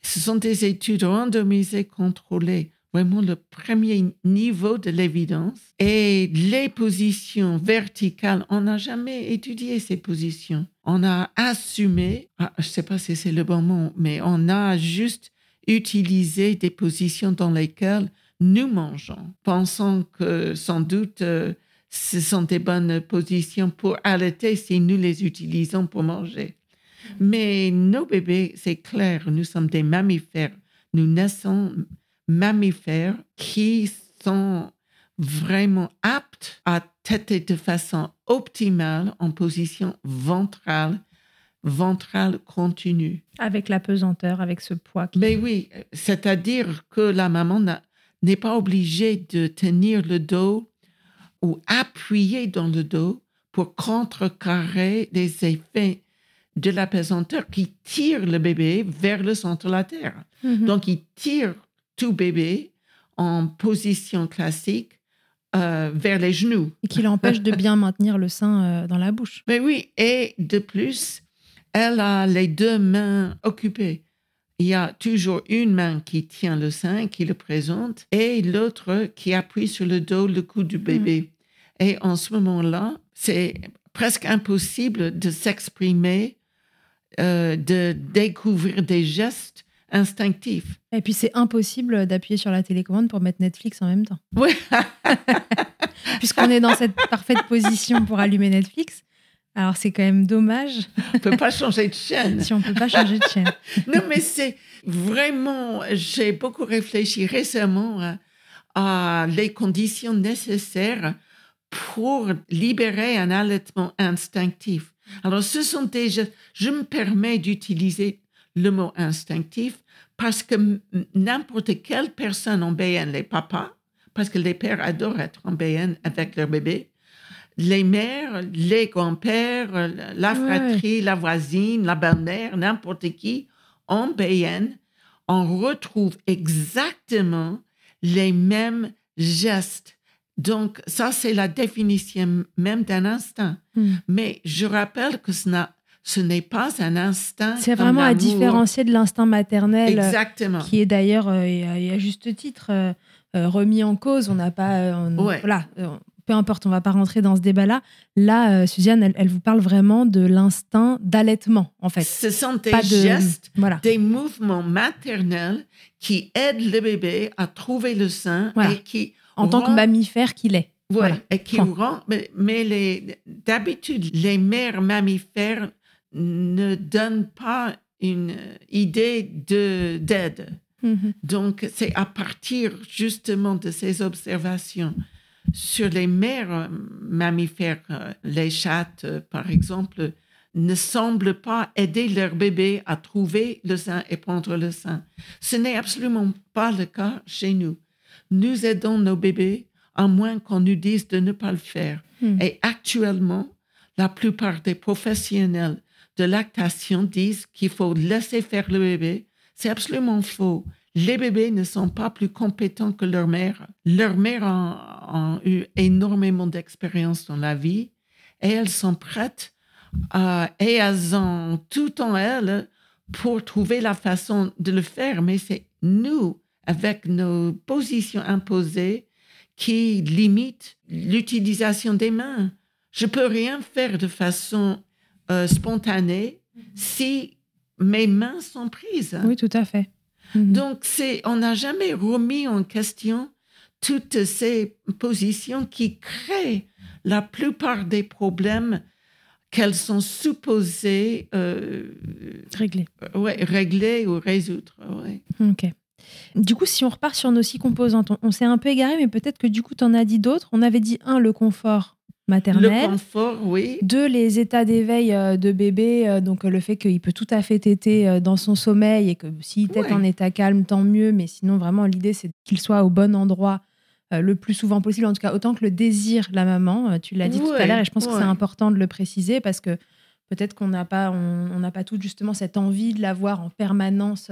Ce sont des études randomisées, contrôlées, vraiment le premier niveau de l'évidence. Et les positions verticales, on n'a jamais étudié ces positions. On a assumé, ah, je ne sais pas si c'est le bon mot, mais on a juste utiliser des positions dans lesquelles nous mangeons, pensant que sans doute euh, ce sont des bonnes positions pour allaiter si nous les utilisons pour manger. Mais nos bébés, c'est clair, nous sommes des mammifères. Nous naissons mammifères qui sont vraiment aptes à têter de façon optimale en position ventrale ventrale continue. Avec la pesanteur, avec ce poids. Mais oui, c'est-à-dire que la maman n'est pas obligée de tenir le dos ou appuyer dans le dos pour contrecarrer les effets de la pesanteur qui tire le bébé vers le centre de la terre. Mhm. Donc, il tire tout bébé en position classique euh, vers les genoux. Et qui l'empêche de bien maintenir le sein euh, dans la bouche. Mais oui, et de plus, elle a les deux mains occupées. Il y a toujours une main qui tient le sein, qui le présente, et l'autre qui appuie sur le dos, le cou du bébé. Et en ce moment-là, c'est presque impossible de s'exprimer, euh, de découvrir des gestes instinctifs. Et puis c'est impossible d'appuyer sur la télécommande pour mettre Netflix en même temps. Oui. Puisqu'on est dans cette parfaite position pour allumer Netflix. Alors c'est quand même dommage On ne peut pas changer de chaîne. si on peut pas changer de chaîne. Non, mais c'est vraiment, j'ai beaucoup réfléchi récemment à, à les conditions nécessaires pour libérer un allaitement instinctif. Alors, ce sont déjà, je me permets d'utiliser le mot instinctif parce que n'importe quelle personne en BN, les papas, parce que les pères adorent être en BN avec leur bébé, les mères, les grands-pères, la Ouais. fratrie, la voisine, la belle-mère, n'importe qui, en BN, on retrouve exactement les mêmes gestes. Donc, ça, c'est la définition même d'un instinct. Hmm. Mais je rappelle que ce n'a- ce n'est pas un instinct. C'est vraiment à différencier de l'instinct maternel, euh, Exactement. qui est d'ailleurs, euh, et à, juste titre, euh, remis en cause. On n'a pas. on- Ouais. Voilà. Peu importe, on va pas rentrer dans ce débat-là. Là, euh, Suzanne, elle, elle vous parle vraiment de l'instinct d'allaitement, en fait. Ce sont des Pas de. gestes, Voilà. des mouvements maternels qui aident le bébé à trouver le sein Voilà. et qui En tant que mammifère qu'il est. Voilà. et qui Point. rend, mais, d'habitude, les mères mammifères ne donnent pas une idée de, d'aide. Mhm. Donc, c'est à partir justement de ces observations sur les mères euh, mammifères, euh, les chattes, euh, par exemple, ne semblent pas aider leur bébé à trouver le sein et prendre le sein. Ce n'est absolument pas le cas chez nous. Nous aidons nos bébés à moins qu'on nous dise de ne pas le faire. Hmm. Et actuellement, la plupart des professionnels de lactation disent qu'il faut laisser faire le bébé. C'est absolument faux. Les bébés ne sont pas plus compétents que leur mère. Leur mère a, a eu énormément d'expérience dans la vie et elles sont prêtes à- et elles ont tout en elles pour trouver la façon de le faire. Mais c'est nous, avec nos positions imposées, qui limitent l'utilisation des mains. Je peux rien faire de façon euh, spontanée si mes mains sont prises. Oui, tout à fait. Mhm. Donc, c'est, on n'a jamais remis en question toutes ces positions qui créent la plupart des problèmes qu'elles sont supposées euh, Réglé. ouais, régler ou résoudre. ouais. Ok. Du coup, si on repart sur nos six composantes, on, on s'est un peu égaré, mais peut-être que du coup, tu en as dit d'autres. On avait dit un, le confort Le maternel. confort, oui. Deux, les états d'éveil euh, de bébé, euh, donc euh, le fait qu'il peut tout à fait téter dans son sommeil et que s'il tète Ouais. en état calme, tant mieux, mais sinon vraiment l'idée c'est qu'il soit au bon endroit le plus souvent possible, en tout cas autant que le désire la maman, tu l'as dit tout à l'heure et je pense que c'est important de le préciser parce que peut-être qu'on n'a pas, on pas tout justement cette envie de l'avoir en permanence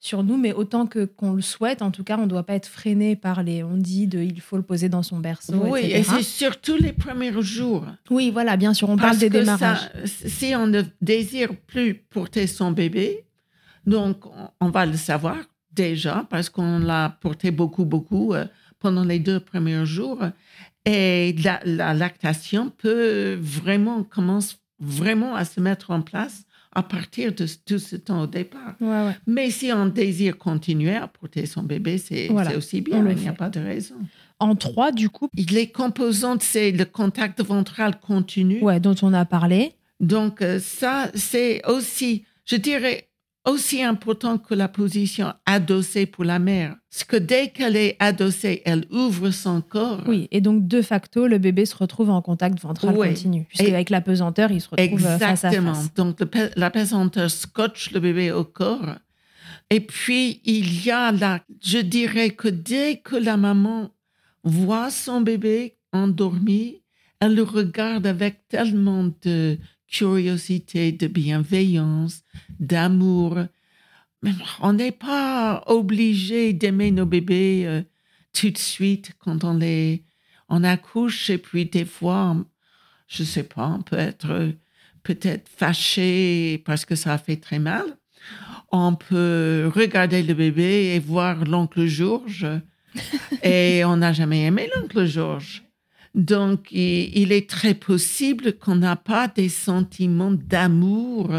sur nous, mais autant que qu'on le souhaite, en tout cas, on ne doit pas être freiné par les on dit de il faut le poser dans son berceau, Oui, etc. et c'est surtout les premiers jours. Oui, voilà, bien sûr, on parle des que démarrages. ça, si on ne désire plus porter son bébé, donc on, on va le savoir déjà parce qu'on l'a porté beaucoup, beaucoup euh, pendant les deux premiers jours. Et la, la lactation peut vraiment commence vraiment à se mettre en place à partir de tout ce temps au départ. Ouais, ouais. Mais si on désire continuer à porter son bébé, c'est Voilà, aussi bien, il n'y a pas de raison. En trois, du coup, Les composantes, c'est le contact ventral continu. ouais, dont on a parlé. Donc, euh, ça, c'est aussi, je dirais, aussi important que la position adossée pour la mère. Parce que dès qu'elle est adossée, elle ouvre son corps. Oui, et donc de facto, le bébé se retrouve en contact ventral Ouais. continu. Puisque Et- avec la pesanteur, il se retrouve euh, face à Exactement. face. Donc, le la pesanteur scotche le bébé au corps. Et puis, il y a la, je dirais que dès que la maman voit son bébé endormi, elle le regarde avec tellement de curiosité, de bienveillance, d'amour. on n'est pas obligé d'aimer nos bébés euh, tout de suite quand on les on accouche et puis des fois je sais pas on peut être peut-être fâché parce que ça a fait très mal on peut regarder le bébé et voir l'oncle Georges et on n'a jamais aimé l'oncle Georges donc il, est très possible qu'on n'a pas des sentiments d'amour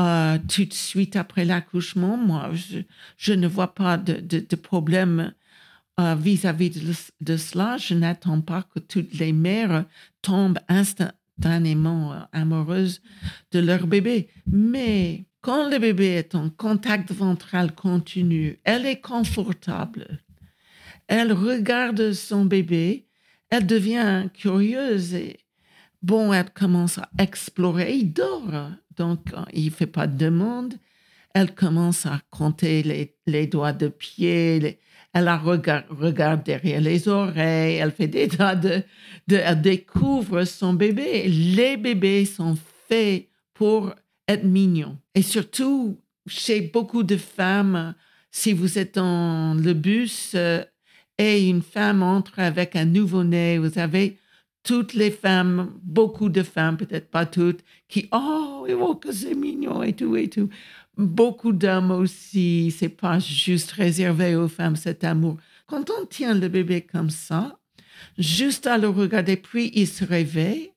euh, tout de suite après l'accouchement, moi, je, ne vois pas de, problème euh, vis-à-vis de, cela. Je n'attends pas que toutes les mères tombent instantanément euh, amoureuses de leur bébé. Mais quand le bébé est en contact ventral continu, elle est confortable. Elle regarde son bébé, elle devient curieuse et bon, elle commence à explorer, il dort donc il ne fait pas de demande. Elle commence à compter les, doigts de pied, elle regarde, derrière les oreilles, elle fait des tas de, Elle découvre son bébé. Les bébés sont faits pour être mignons. Et surtout, chez beaucoup de femmes, si vous êtes dans le bus euh, et une femme entre avec un nouveau-né, vous avez toutes les femmes, beaucoup de femmes, peut-être pas toutes, qui, oh, oh que c'est mignon et tout et tout. Beaucoup d'hommes aussi, c'est pas juste réservé aux femmes cet amour. Quand on tient le bébé comme ça, juste à le regarder, puis il se réveille,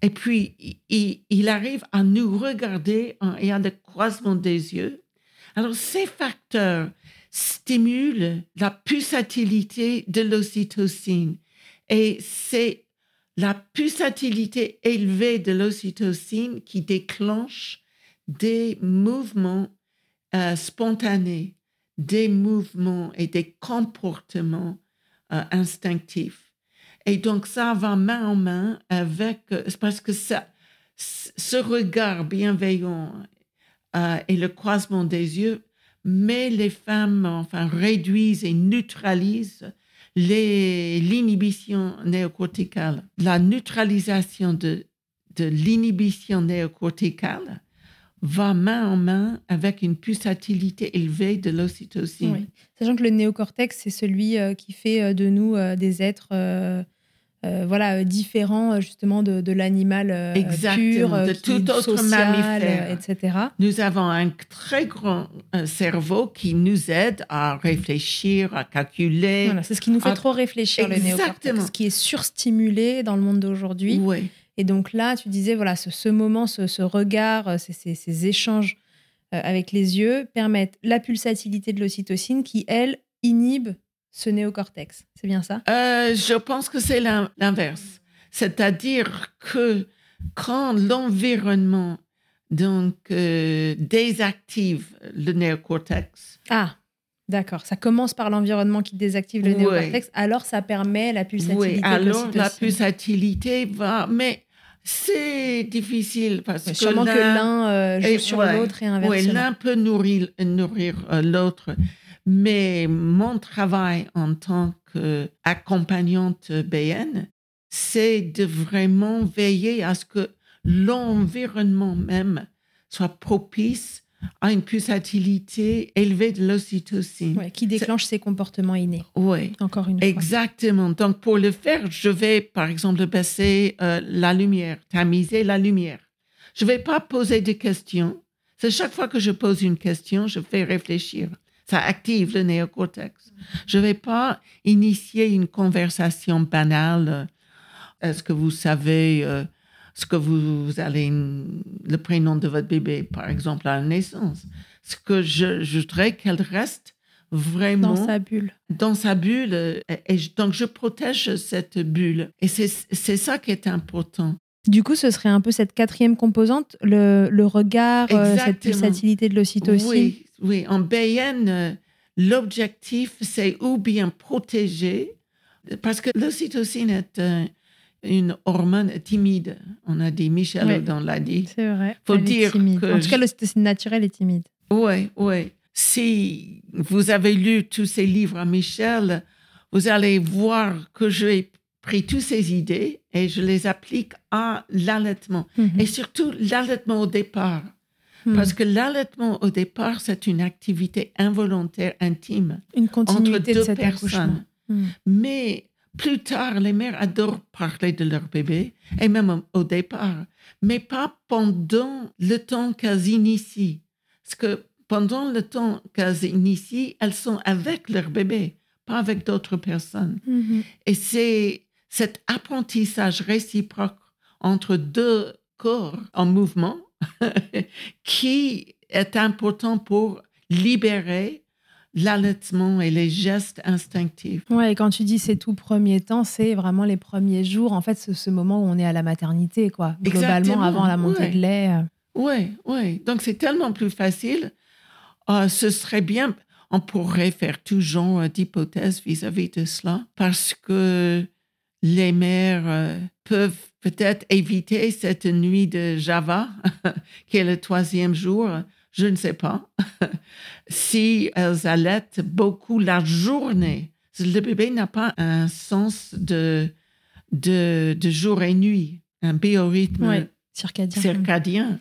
et puis il, arrive à nous regarder et à le croisement des yeux. Alors, ces facteurs stimulent la pulsatilité de l'ocytocine. Et c'est la pulsatilité élevée de l'ocytocine qui déclenche des mouvements euh, spontanés, des mouvements et des comportements euh, instinctifs. Et donc ça va main en main avec, euh, parce que ça, ce regard bienveillant et le croisement des yeux met les femmes, enfin, réduisent et neutralisent l'inhibition néocorticale, la neutralisation de, de l'inhibition néocorticale va main en main avec une pulsatilité élevée de l'ocytocine. Sachant que le néocortex, c'est celui euh, qui fait euh, de nous euh, des êtres euh, voilà, euh, différent euh, justement de, de l'animal pur, de tout autre social, mammifère, etc. Nous avons un très grand cerveau qui nous aide à réfléchir, à calculer. Voilà, c'est ce qui nous fait trop réfléchir, le néocortex, ce qui est surstimulé dans le monde d'aujourd'hui. Oui. Et donc là, tu disais, voilà, ce, ce moment, ce, ce regard, ces, ces, ces échanges avec les yeux permettent la pulsatilité de l'ocytocine qui, elle, inhibe ce néocortex. C'est bien ça? Euh, Je pense que c'est l'inverse. C'est-à-dire que quand l'environnement donc euh, désactive le néocortex. Ah, d'accord. Ça commence par l'environnement qui désactive le néocortex, alors ça permet la pulsatilité. Oui, alors la pulsatilité va. Mais c'est difficile parce que. Sûrement que l'un euh, joue sur l'autre et inversement. Oui, l'un peut nourrir, nourrir l'autre. Mais mon travail en tant qu'accompagnante BN, c'est de vraiment veiller à ce que l'environnement même soit propice à une pulsatilité élevée de l'ocytocine. qui déclenche ces comportements innés. Oui. Encore une fois. Exactement. Donc, pour le faire, je vais, par exemple, baisser euh, la lumière, tamiser la lumière. Je ne vais pas poser de questions. C'est chaque fois que je pose une question, je fais réfléchir ça active le néocortex. Je ne vais pas initier une conversation banale. Est-ce que vous savez euh, ce que vous, allez, le prénom de votre bébé, par exemple, à la naissance? Ce que je, voudrais qu'elle reste vraiment dans sa bulle. Dans sa bulle. Et, donc, je protège cette bulle. Et c'est ça qui est important. Du coup, ce serait un peu cette quatrième composante, le, le regard, euh, cette pulsatilité de l'ocytocine. Oui, oui, en BN, euh, l'objectif, c'est ou bien protéger, parce que l'ocytocine est euh, une hormone timide. On a dit, Michel dans l'a dit. C'est vrai. Faut dire que en tout cas, l'ocytocine naturelle est timide. Oui, oui. Si vous avez lu tous ces livres à Michel, vous allez voir que j'ai pris toutes ces idées et je les applique à l'allaitement. Mhm. Et surtout l'allaitement au départ. Hmm. Parce que l'allaitement, au départ, c'est une activité involontaire, intime, Une entre continuité de deux cet accouchement. personnes. Hmm. Mais plus tard, les mères adorent parler de leur bébé, et même au- départ, mais pas pendant le temps qu'elles initient. Parce que pendant le temps qu'elles initient, elles sont avec leur bébé, pas avec d'autres personnes. Mhm. Et c'est cet apprentissage réciproque entre deux corps en mouvement qui est important pour libérer l'allaitement et les gestes instinctifs. Ouais, et quand tu dis ces tout premiers temps, c'est vraiment les premiers jours, en fait, ce, moment où on est à la maternité, quoi. Globalement, Exactement, avant la montée ouais. de lait. euh. Oui, oui. Donc c'est tellement plus facile. Euh, ce serait bien, on pourrait faire tout genre d'hypothèses vis-à-vis de cela, parce que les mères euh, peuvent peut-être éviter cette nuit de Java, qui est le troisième jour, je ne sais pas, si elles allaitent beaucoup la journée. Le bébé n'a pas un sens de, de, de jour et nuit, un biorhythme Ouais, circadien. circadien.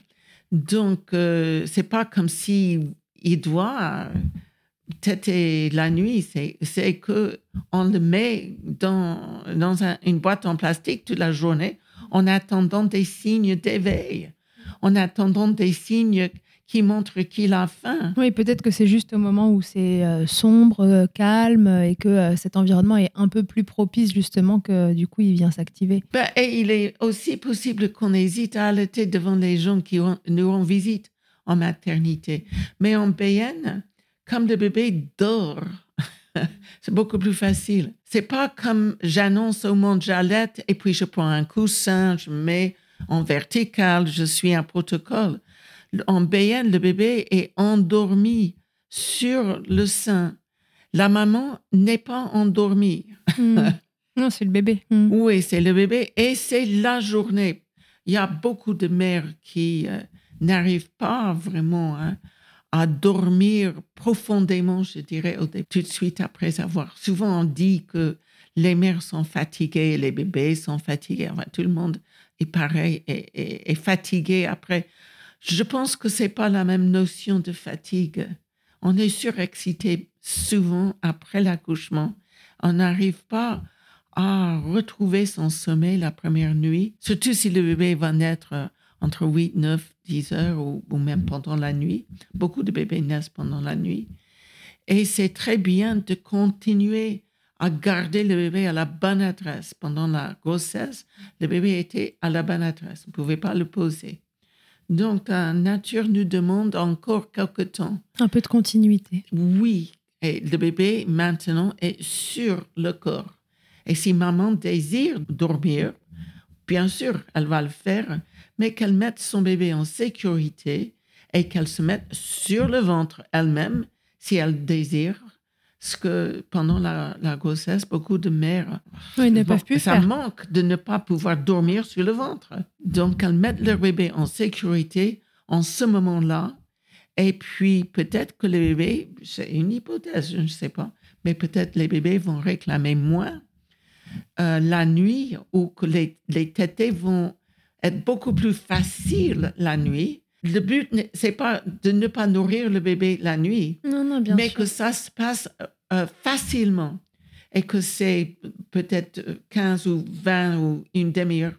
Donc, euh, c'est pas comme si il doit têter la nuit. C'est, c'est que on le met dans, dans un- une boîte en plastique toute la journée en attendant des signes d'éveil, en attendant des signes qui montrent qu'il a faim. Oui, peut-être que c'est juste au moment où c'est euh, sombre, euh, calme, et que euh, cet environnement est un peu plus propice, justement, que du coup, il vient s'activer. Ben, et il est aussi possible qu'on hésite à allaiter devant les gens qui ont- nous rendent visite en maternité. Mais en BN, comme le bébé dort, c'est beaucoup plus facile. C'est pas comme j'annonce au monde j'allaite et puis je prends un coussin, je mets en vertical, je suis un protocole. En BN, le bébé est endormi sur le sein. La maman n'est pas endormie. Hmm. non, c'est le bébé. Hmm. Oui, c'est le bébé et c'est la journée. Il y a beaucoup de mères qui euh, n'arrivent pas vraiment hein, à dormir profondément, je dirais, tout de suite après avoir. Souvent, on dit que les mères sont fatiguées, les bébés sont fatigués. Enfin, tout le monde est pareil et, et- est fatigué après. Je pense que c'est pas la même notion de fatigue. On est surexcité souvent après l'accouchement. On n'arrive pas à retrouver son sommeil la première nuit, surtout si le bébé va naître entre 8, 9, 10 heures ou, ou même pendant la nuit. Beaucoup de bébés naissent pendant la nuit. Et c'est très bien de continuer à garder le bébé à la bonne adresse. Pendant la grossesse, le bébé était à la bonne adresse. On ne pouvait pas le poser. Donc, la nature nous demande encore quelque temps. Un peu de continuité. Oui, et le bébé maintenant est sur le corps. Et si maman désire dormir, bien sûr, elle va le faire, mais qu'elle mette son bébé en sécurité et qu'elle se mette sur le ventre elle-même si elle désire. Parce que pendant la, la grossesse, beaucoup de mères Oui, ne Bon, peuvent plus ça faire. manque de ne pas pouvoir dormir sur le ventre. Donc, elles mettent leur bébé en sécurité en ce moment-là. Et puis, peut-être que les bébés, c'est une hypothèse, je ne sais pas, mais peut-être les bébés vont réclamer moins euh, la nuit ou que les, les tétés vont être beaucoup plus faciles la nuit. Le but, n'est- c'est pas de ne pas nourrir le bébé la nuit, Non, non, bien mais sûr. que ça se passe euh, facilement et que c'est peut-être euh, 15 ou 20 ou une demi-heure,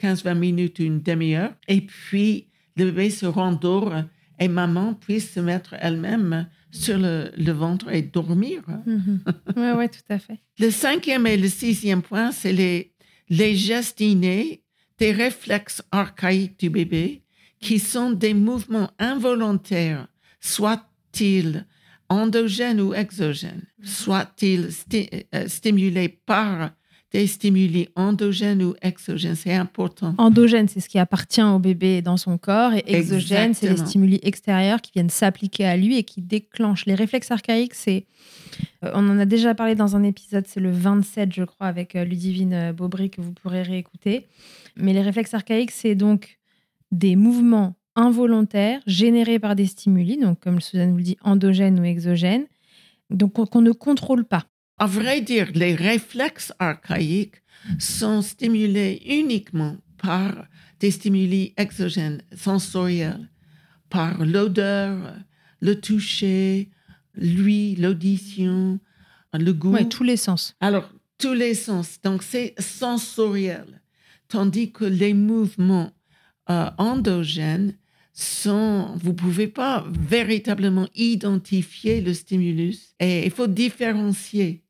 15-20 minutes une demi-heure. Et puis, le bébé se rendort et maman puisse se mettre elle-même sur le, le ventre et dormir. Mhm. Ouais, ouais, tout à fait. Le cinquième et le sixième point, c'est les, les gestes innés, des réflexes archaïques du bébé, qui sont des mouvements involontaires, soit-ils endogènes ou exogènes, soit-ils sti- euh, stimulés par des stimuli endogènes ou exogènes. C'est important. Endogène, c'est ce qui appartient au bébé dans son corps, et exogène, c'est les stimuli extérieurs qui viennent s'appliquer à lui et qui déclenchent. Les réflexes archaïques, c'est. euh, on en a déjà parlé dans un épisode, c'est le 27, je crois, avec euh, Ludivine euh, Baubry, que vous pourrez réécouter. Mais les réflexes archaïques, c'est donc des mouvements involontaires générés par des stimuli, donc comme Suzanne vous le dit, endogènes ou exogènes, donc qu'on ne contrôle pas. À vrai dire, les réflexes archaïques sont stimulés uniquement par des stimuli exogènes, sensoriels, par l'odeur, le toucher, lui, l'audition, le goût. Ouais, tous les sens. Alors, tous les sens. Donc, c'est sensoriel. Tandis que les mouvements euh, endogènes sont, vous pouvez pas véritablement identifier le stimulus et il faut différencier.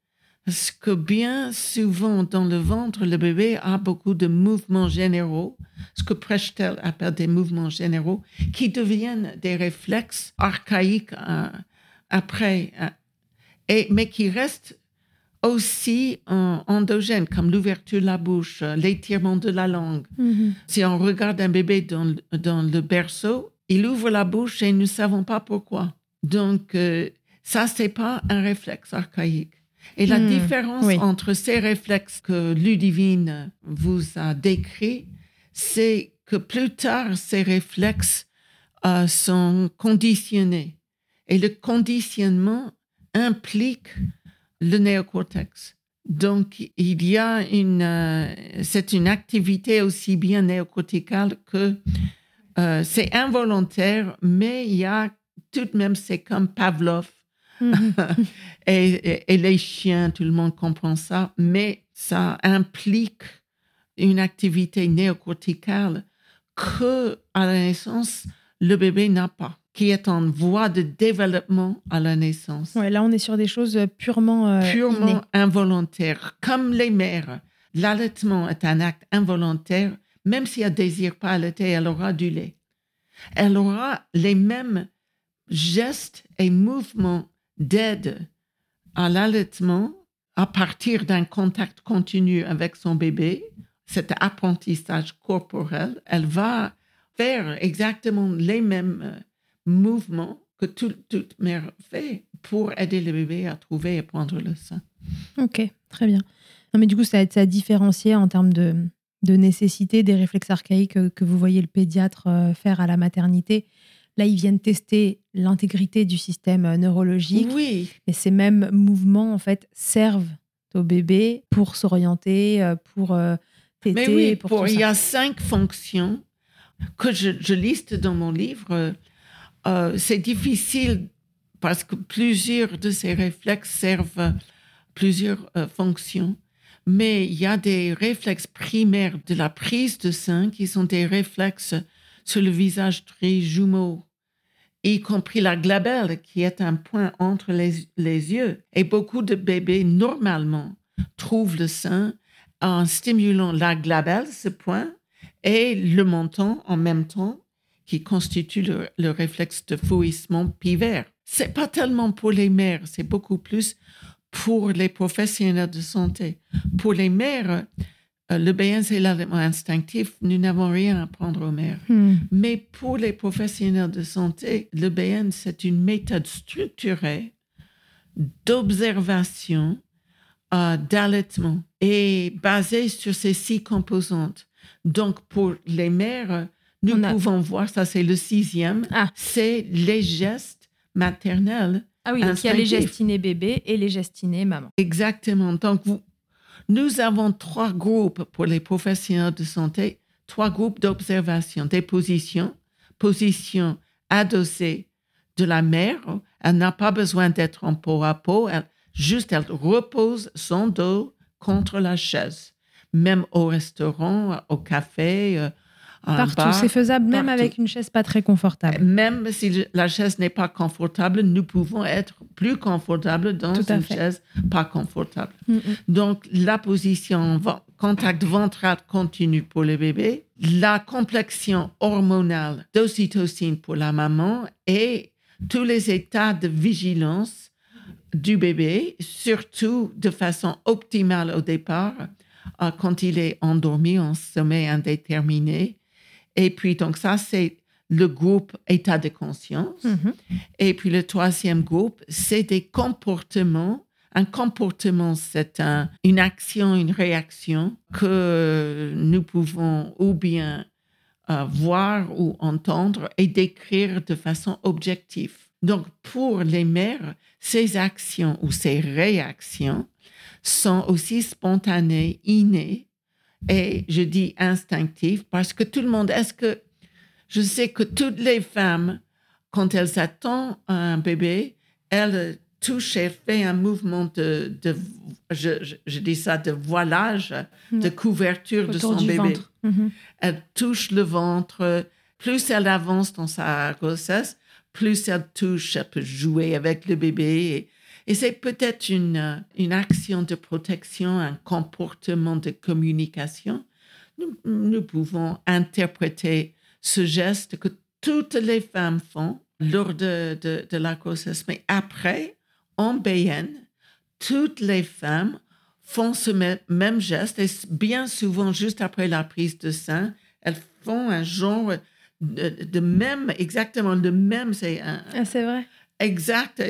Parce que bien souvent, dans le ventre, le bébé a beaucoup de mouvements généraux, ce que Prechtel appelle des mouvements généraux, qui deviennent des réflexes archaïques euh, après, euh, et, mais qui restent aussi endogènes, comme l'ouverture de la bouche, l'étirement de la langue. Mhm. Si on regarde un bébé dans, dans, le berceau, il ouvre la bouche et nous ne savons pas pourquoi. Donc, euh, ça, c'est pas un réflexe archaïque. Et la Hmm, différence oui. entre ces réflexes que Ludivine vous a décrits, c'est que plus tard, ces réflexes euh, sont conditionnés. Et le conditionnement implique le néocortex. Donc, il y a une, euh, c'est une activité aussi bien néocorticale que euh, c'est involontaire, mais il y a tout de même, c'est comme Pavlov. et, et- et les chiens, tout le monde comprend ça, mais ça implique une activité néocorticale que à la naissance, le bébé n'a pas, qui est en voie de développement à la naissance Ouais, là, on est sur des choses purement, euh, purement innées. involontaire. Comme les mères, l'allaitement est un acte involontaire. Même si elle ne désire pas allaiter, elle aura du lait. Elle aura les mêmes gestes et mouvements d'aide à l'allaitement à partir d'un contact continu avec son bébé, cet apprentissage corporel. Elle va faire exactement les mêmes euh, mouvements que tout- toute mère fait pour aider le bébé à trouver et prendre le sein. Ok, très bien. Mais du coup, ça, ça a différencié en termes de, nécessité des réflexes archaïques que, que vous voyez le pédiatre euh, faire à la maternité. Là, ils viennent tester l'intégrité du système euh, neurologique. Oui, Et ces mêmes mouvements, en fait, servent au bébé pour s'orienter, euh, pour euh, téter, mais oui, pour, il y a cinq fonctions que je, je liste dans mon livre. Euh, c'est difficile parce que plusieurs de ces réflexes servent plusieurs euh, fonctions. Mais il y a des réflexes primaires de la prise de sein qui sont des réflexes sur le visage très jumeaux, y compris la glabelle qui est un point entre les, les yeux. Et beaucoup de bébés, normalement, trouvent le sein en stimulant la glabelle, ce point, et le menton en même temps, qui constitue le, le réflexe de fouissement pivaire. C'est pas tellement pour les mères, c'est beaucoup plus pour les professionnels de santé. Pour les mères, le BN, c'est l'allaitement instinctif. Nous n'avons rien à apprendre aux mères. Hmm. Mais pour les professionnels de santé, le BN, c'est une méthode structurée d'observation, euh, d'allaitement et basée sur ces six composantes. Donc, pour les mères, nous a- pouvons voir, ça c'est le sixième, Ah. c'est les gestes maternels. Ah oui, donc il y a les gestes innés bébé et les gestes innés maman. Exactement. Donc, vous- nous avons trois groupes pour les professionnels de santé, trois groupes d'observation, des positions, position adossée de la mère. Elle n'a pas besoin d'être en peau à peau. Elle, juste, elle repose son dos contre la chaise. Même au restaurant, au café, euh, Partout, c'est faisable même partout. avec une chaise pas très confortable. Même si la chaise n'est pas confortable, nous pouvons être plus confortables dans une fait. chaise pas confortable. Mm. Donc, la position contact ventral continu pour le bébé, la complexion hormonale d'ocytocine pour la maman et tous les états de vigilance du bébé, surtout de façon optimale au départ, euh, quand il est endormi en sommeil indéterminé. Et puis, donc ça, c'est le groupe état de conscience. Mhm. Et puis le troisième groupe, c'est des comportements. Un comportement, c'est un- une action, une réaction que nous pouvons ou bien euh, voir ou entendre et décrire de façon objective. Donc, pour les mères, ces actions ou ces réactions sont aussi spontanées, innées et je dis instinctives parce que tout le monde, est-ce que je sais que toutes les femmes quand elle s'attend à un bébé, elle touche et fait un mouvement de, de je, je, dis ça, de voilage, de couverture de son bébé. Mhm. Elle touche le ventre. Plus elle avance dans sa grossesse, plus elle touche, elle peut jouer avec le bébé. Et, c'est peut-être une, une action de protection, un comportement de communication. Nous, pouvons interpréter ce geste que toutes les femmes font lors de, de, la grossesse. Mais après, en BN, toutes les femmes font ce même geste et bien souvent, juste après la prise de sein, elles font un genre de, même, exactement le même. C'est ah, vrai. Exact.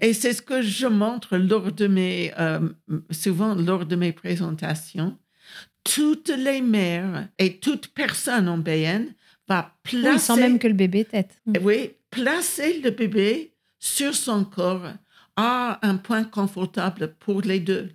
Et, c'est ce que je montre lors de mes, euh, souvent lors de mes présentations. Toutes les mères et toute personne en BN va placer. sans même que le bébé tête. Oui, placer le bébé sur son corps à un point confortable pour les deux.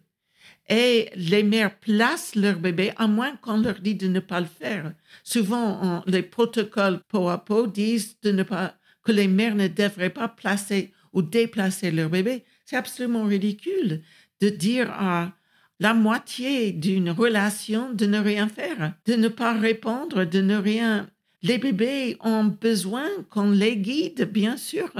Et les mères placent leur bébé, à moins qu'on leur dise de ne pas le faire. Souvent, les protocoles peau à peau disent de ne pas, que les mères ne devraient pas placer ou déplacer leur bébé. C'est absolument ridicule de dire à la moitié d'une relation de ne rien faire, de ne pas répondre, de ne rien. Les bébés ont besoin qu'on les guide, bien sûr.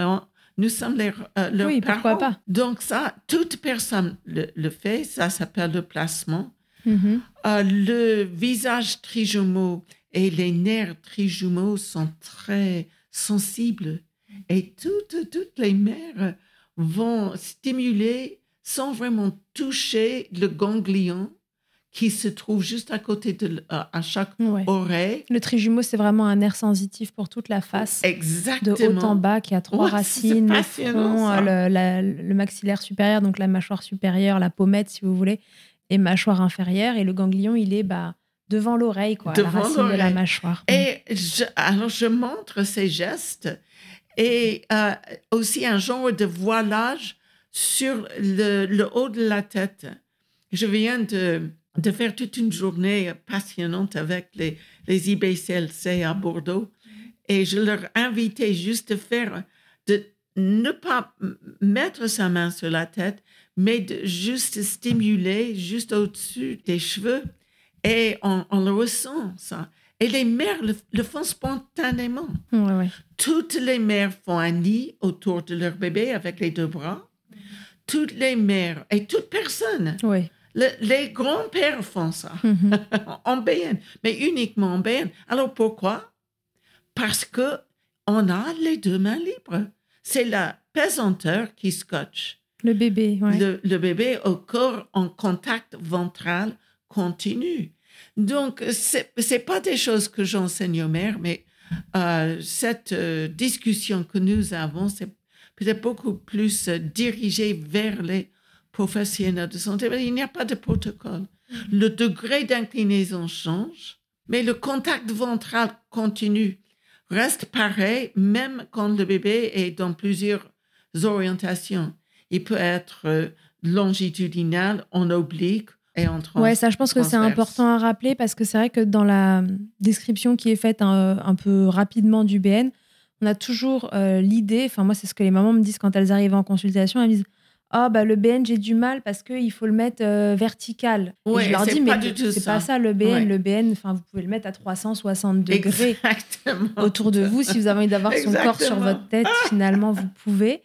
Nous sommes les, euh, leurs oui, Pourquoi pas. Donc ça, toute personne le, fait. Ça s'appelle le placement. Mm-hmm. Euh, le visage trijumeau et les nerfs trijumeaux sont très sensibles. Et toutes, toutes les mères vont stimuler sans vraiment toucher le ganglion qui se trouve juste à côté de à chaque oreille. Le trijumeau, c'est vraiment un nerf sensitif pour toute la face. Exactement. De haut en bas, qui a trois racines, le front, le, maxillaire supérieur, donc la mâchoire supérieure, la pommette, si vous voulez, et mâchoire inférieure. Et le ganglion, il est bah, devant l'oreille, quoi, devant la racine de la mâchoire. Et je, alors, je montre ces gestes et euh, aussi un genre de voilage sur le, le haut de la tête. Je viens de de faire toute une journée passionnante avec les, les IBCLC à Bordeaux. Et je leur invitais juste de faire, de ne pas mettre sa main sur la tête, mais de juste stimuler juste au-dessus des cheveux. Et on, le ressent, ça. Et les mères le, font spontanément. Toutes les mères font un nid autour de leur bébé avec les deux bras. Toutes les mères et toute personne oui les grands-pères font ça mhm. en BN, mais uniquement en BN. Alors pourquoi? Parce que on a les deux mains libres. C'est la pesanteur qui scotche. Le bébé, le, bébé au corps en contact ventral continu. Donc, ce n'est pas des choses que j'enseigne aux mères, mais euh, cette euh, discussion que nous avons, c'est peut-être beaucoup plus euh, dirigé vers les professionnels de santé, il n'y a pas de protocole. Le degré d'inclinaison change, mais le contact ventral continue, reste pareil, même quand le bébé est dans plusieurs orientations. Il peut être euh, longitudinal, en oblique et en. Ouais, ça, je pense que c'est important à rappeler parce que c'est vrai que dans la description qui est faite un, peu rapidement du BN, on a toujours euh, l'idée, enfin moi c'est ce que les mamans me disent quand elles arrivent en consultation, elles me disent ah bah le BN j'ai du mal parce qu'il faut le mettre euh, vertical. je leur dis mais c'est pas ça le BN. Le BN, enfin vous pouvez le mettre à 360 degrés autour de vous si vous avez envie d'avoir son corps sur votre tête. Finalement vous pouvez.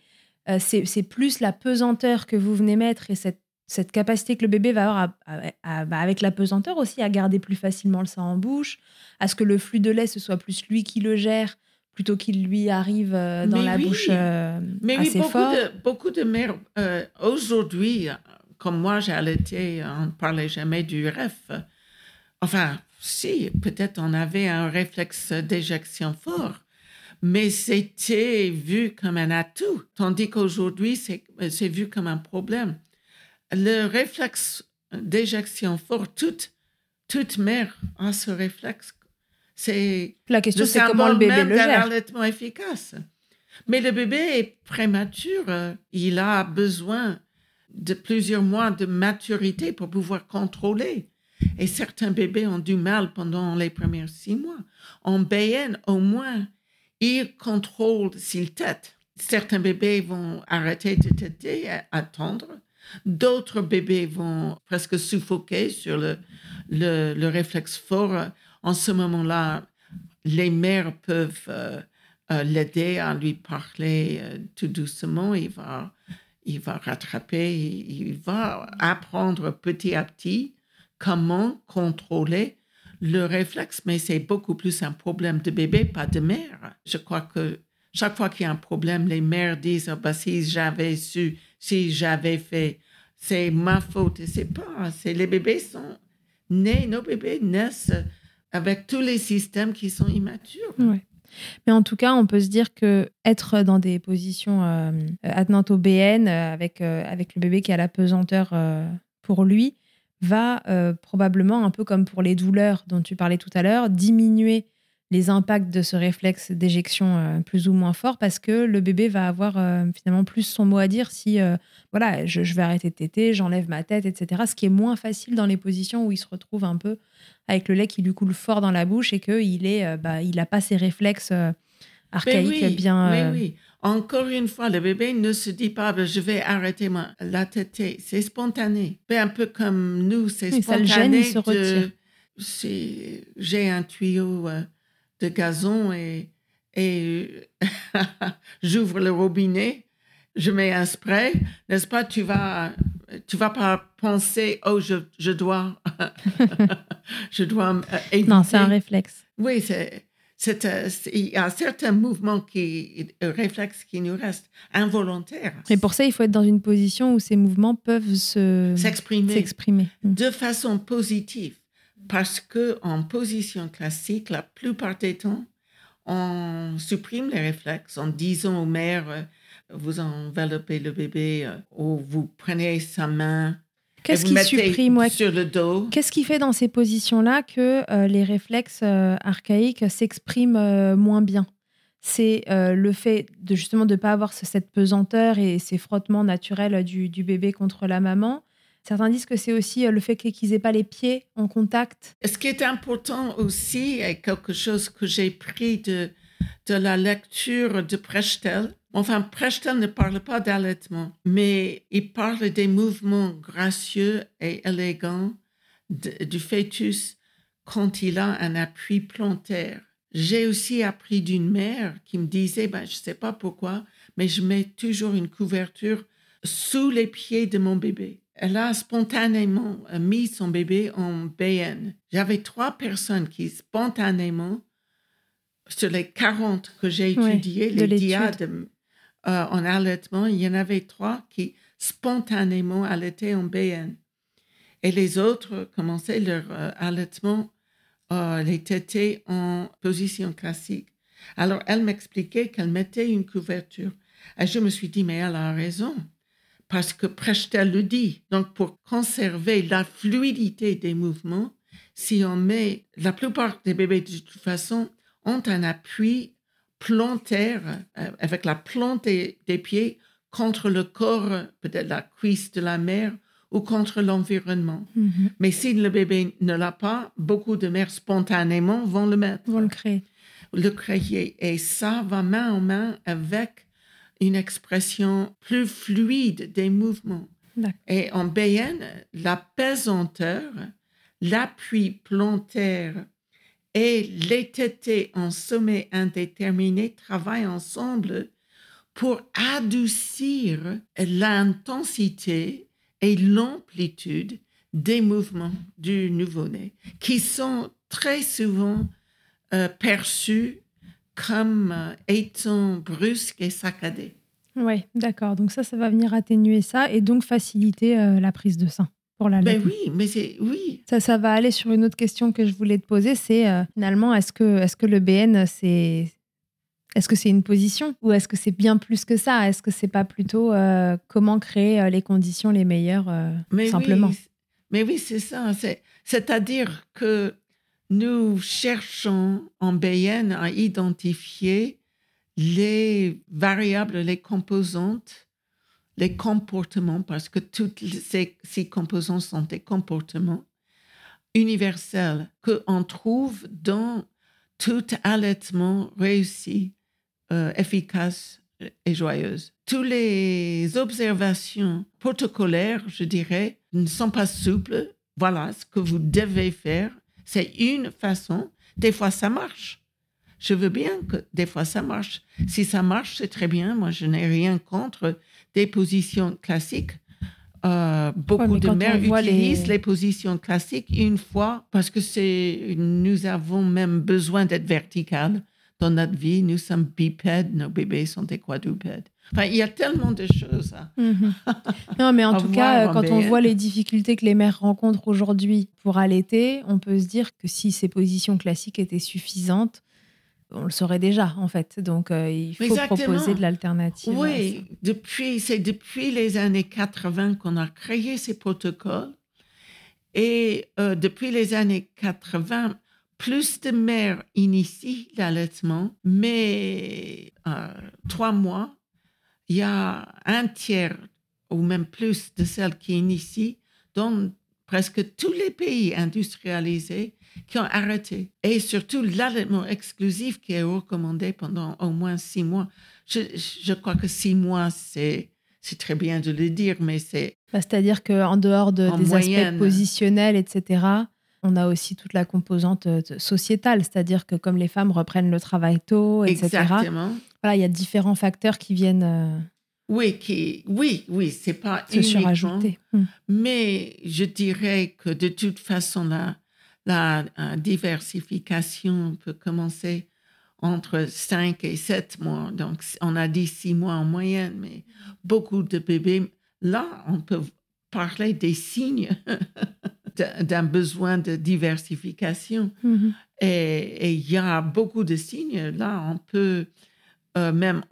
Euh, c'est plus la pesanteur que vous venez mettre et cette, cette capacité que le bébé va avoir bah, avec la pesanteur aussi à garder plus facilement le sang en bouche, à ce que le flux de lait ce soit plus lui qui le gère plutôt qu'il lui arrive euh, dans la bouche euh, Mais assez oui, beaucoup fort. De, beaucoup de mères, euh, aujourd'hui, comme moi j'ai allaité, on ne parlait jamais du REF. Enfin, si, peut-être on avait un réflexe d'éjection fort, mais c'était vu comme un atout, tandis qu'aujourd'hui, c'est vu comme un problème. Le réflexe d'éjection fort, toute, toute mère a ce réflexe c'est la question, c'est comment le bébé le gère. allaitement efficace. Mais le bébé est prématuré. Euh, il a besoin de plusieurs mois de maturité pour pouvoir contrôler. Et certains bébés ont du mal pendant les premiers six mois. En BN, au moins, il contrôle s'il tète. Certains bébés vont arrêter de téter, attendre. D'autres bébés vont presque suffoquer sur le, le, le réflexe fort. En ce moment-là, les mères peuvent euh, euh, l'aider à lui parler euh, tout doucement. Il va, il va rattraper, il, va apprendre petit à petit comment contrôler le réflexe, mais c'est beaucoup plus un problème de bébé, pas de mère. Je crois que chaque fois qu'il y a un problème, les mères disent oh, bah, si j'avais su, si j'avais fait, c'est ma faute. C'est pas, c'est les bébés sont nés, nos bébés naissent avec tous les systèmes qui sont immatures. Mais en tout cas, on peut se dire que être dans des positions euh, attenantes au BN euh, avec, euh, avec le bébé qui a la pesanteur euh, pour lui va probablement, un peu comme pour les douleurs dont tu parlais tout à l'heure, diminuer les impacts de ce réflexe d'éjection euh, plus ou moins fort parce que le bébé va avoir euh, finalement plus son mot à dire si euh, voilà je, vais arrêter de téter, j'enlève ma tête, etc. Ce qui est moins facile dans les positions où il se retrouve un peu avec le lait qui lui coule fort dans la bouche et qu'il est bah, il n'a pas ses réflexes archaïques oui, bien. Oui, oui. Encore une fois, le bébé ne se dit pas ben, je vais arrêter ma, la tétée. C'est spontané. un peu comme nous, c'est spontané. Ça le gêne, il se retire. J'ai un tuyau de gazon et, et j'ouvre le robinet, je mets un spray, n'est-ce pas? Tu vas, tu vas pas penser, oh, je, je dois, je dois éviter. Non, c'est un réflexe. Oui, c'est, il y a certains mouvements qui, réflexes qui nous restent involontaires. Et pour ça, il faut être dans une position où ces mouvements peuvent se, s'exprimer, s'exprimer. de façon positive parce que en position classique, la plupart des temps, on supprime les réflexes en disant aux mères, euh, vous enveloppez le bébé euh, ou vous prenez sa main. Qu'est-ce qui supprime sur le dos Qu'est-ce qui fait dans ces positions-là que euh, les réflexes archaïques s'expriment moins bien? C'est le fait de justement de ne pas avoir cette pesanteur et ces frottements naturels du, du bébé contre la maman Certains disent que c'est aussi euh, le fait qu'ils n'aient pas les pieds en contact. Ce qui est important aussi, et quelque chose que j'ai pris de, de la lecture de Prechtel, enfin, Prechtel ne parle pas d'allaitement, mais il parle des mouvements gracieux et élégants du fœtus quand il a un appui plantaire. J'ai aussi appris d'une mère qui me disait, ben, je ne sais pas pourquoi, mais je mets toujours une couverture sous les pieds de mon bébé elle a spontanément euh, mis son bébé en BN. J'avais trois personnes qui spontanément, sur les 40 que j'ai étudiées, les diades euh, en allaitement, il y en avait trois qui spontanément allaitaient en BN. Et les autres commençaient leur euh, allaitement, les tétés en position classique. Alors, elle m'expliquait qu'elle mettait une couverture. Et je me suis dit, mais elle a raison parce que Prechtel le dit. Donc, pour conserver la fluidité des mouvements, si on met, la plupart des bébés de toute façon ont un appui plantaire euh, avec la plante des, pieds contre le corps, peut-être la cuisse de la mère ou contre l'environnement. Mm-hmm. Mais si le bébé ne l'a pas, beaucoup de mères spontanément vont le mettre. Vont le créer. Le créer. Et ça va main en main avec une expression plus fluide des mouvements. Et en BN, la pesanteur, l'appui plantaire et les tétés en sommet indéterminé travaillent ensemble pour adoucir l'intensité et l'amplitude des mouvements du nouveau-né, qui sont très souvent euh, perçus comme euh, étant brusque et saccadé. Oui, d'accord. Donc ça, ça va venir atténuer ça et donc faciliter euh, la prise de sein pour la ben oui, mais c'est oui. Ça, ça va aller sur une autre question que je voulais te poser, c'est euh, finalement, est-ce que, est-ce que le BN, c'est est-ce que c'est une position ou est-ce que c'est bien plus que ça? Est-ce que c'est pas plutôt comment créer les conditions les meilleures simplement? Mais oui, c'est ça. C'est-à-dire que nous cherchons en BN à identifier les variables, les composantes, les comportements, parce que toutes ces, composantes sont des comportements universels qu'on trouve dans tout allaitement réussi euh, efficace et joyeuse. Toutes les observations protocolaires, je dirais, ne sont pas souples. Voilà ce que vous devez faire. C'est une façon. Des fois, ça marche. Je veux bien que des fois ça marche. Si ça marche, c'est très bien. Moi, je n'ai rien contre des positions classiques. Euh, beaucoup de mères utilisent les... positions classiques une fois parce que c'est nous avons même besoin d'être verticales dans notre vie. Nous sommes bipèdes, nos bébés sont des quadrupèdes. Enfin, il y a tellement de choses. Hein. Mhm. Non, mais en tout cas, quand on voit les difficultés que les mères rencontrent aujourd'hui pour allaiter, on peut se dire que si ces positions classiques étaient suffisantes, on le saurait déjà en fait. Donc euh, il faut proposer de l'alternative. Oui, depuis c'est depuis les années 80 qu'on a créé ces protocoles et euh, depuis les années 80, plus de mères initient l'allaitement, mais euh, trois mois, il y a un tiers ou même plus de celles qui initient dans presque tous les pays industrialisés qui ont arrêté. Et surtout l'allaitement exclusif qui est recommandé pendant au moins six mois. Je, crois que six mois, c'est c'est très bien de le dire, mais c'est... Bah, c'est-à-dire qu'en dehors de, des aspects positionnels, etc., on a aussi toute la composante euh, sociétale, c'est-à-dire que comme les femmes reprennent le travail tôt, etc., Exactement. Voilà, il y a différents facteurs qui viennent... Euh, oui, qui, oui, oui, c'est pas se surajouter. Hmm. Mais je dirais que de toute façon, là, la diversification peut commencer entre 5 et 7 mois. Donc, on a dit 6 mois en moyenne, mais beaucoup de bébés, là, on peut parler des signes d'un besoin de diversification. Mm-hmm. Et il y a beaucoup de signes. Là, on peut euh, même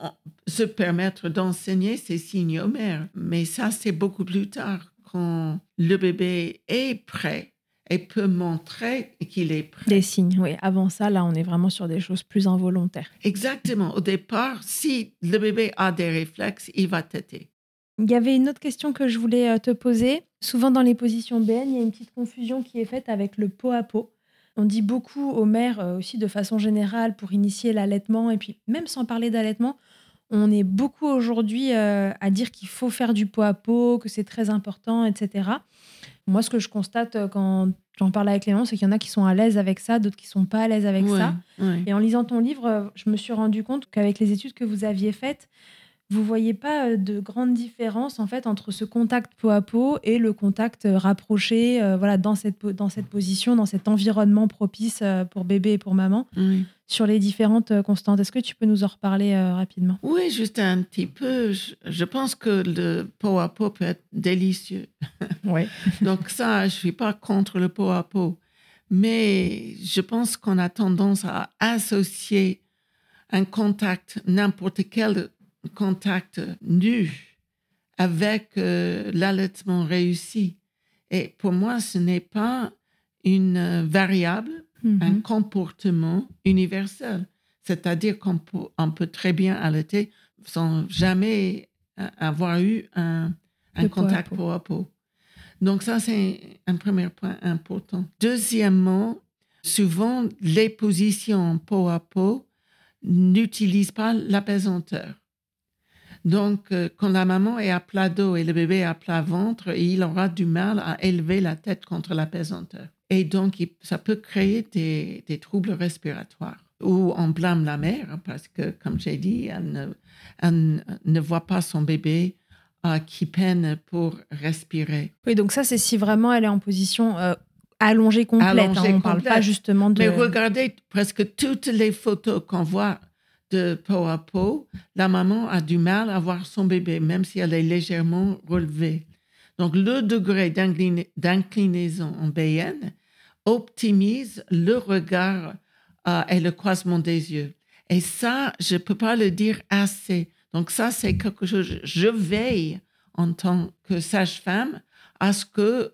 se permettre d'enseigner ces signes aux mères. Mais ça, c'est beaucoup plus tard, quand le bébé est prêt et peut montrer qu'il est prêt. Des signes, oui. Avant ça, là, on est vraiment sur des choses plus involontaires. Exactement. Au départ, si le bébé a des réflexes, il va têter. Il y avait une autre question que je voulais euh, te poser. Souvent dans les positions BN, il y a une petite confusion qui est faite avec le pot à pot. On dit beaucoup aux mères euh, aussi de façon générale pour initier l'allaitement et puis même sans parler d'allaitement, on est beaucoup aujourd'hui euh, à dire qu'il faut faire du pot à pot, que c'est très important, etc. Moi, ce que je constate euh, quand j'en parle avec Léon, c'est qu'il y en a qui sont à l'aise avec ça, d'autres qui sont pas à l'aise avec ça. Et en lisant ton livre, je me suis rendu compte qu'avec les études que vous aviez faites, vous voyez pas euh, de grande différence en fait entre ce contact peau à peau et le contact rapproché voilà dans cette dans cette position dans cet environnement propice pour bébé et pour maman sur les différentes euh, constantes. Est-ce que tu peux nous en reparler euh, rapidement? Oui, juste un petit peu. Je, pense que le pot à pot peut être délicieux. Oui. Donc ça, je ne suis pas contre le pot à pot. Mais je pense qu'on a tendance à associer un contact, n'importe quel contact nu, avec euh, l'allaitement réussi. Et pour moi, ce n'est pas une variable un mhm. comportement universel. C'est-à-dire qu'on peut, très bien allaiter sans jamais avoir eu un, contact peau à peau. Donc ça, c'est un premier point important. Deuxièmement, souvent, les positions peau à peau n'utilisent pas l'apaisanteur. Donc, euh, quand la maman est à plat dos et le bébé est à plat ventre, il aura du mal à élever la tête contre l'apaisanteur. Et donc, ça peut créer des, troubles respiratoires. Ou on blâme la mère parce que, comme j'ai dit, elle ne, voit pas son bébé euh, qui peine pour respirer. Oui, donc ça, c'est si vraiment elle est en position euh, allongée complète. Hein. on ne parle pas justement de... Mais regardez presque toutes les photos qu'on voit de peau à peau, la maman a du mal à voir son bébé, même si elle est légèrement relevée. Donc, le degré d'inclinaison en BN optimise le regard euh, et le croisement des yeux. Et ça, je ne peux pas le dire assez. Donc, ça, c'est quelque chose. Je veille en tant que sage-femme à ce que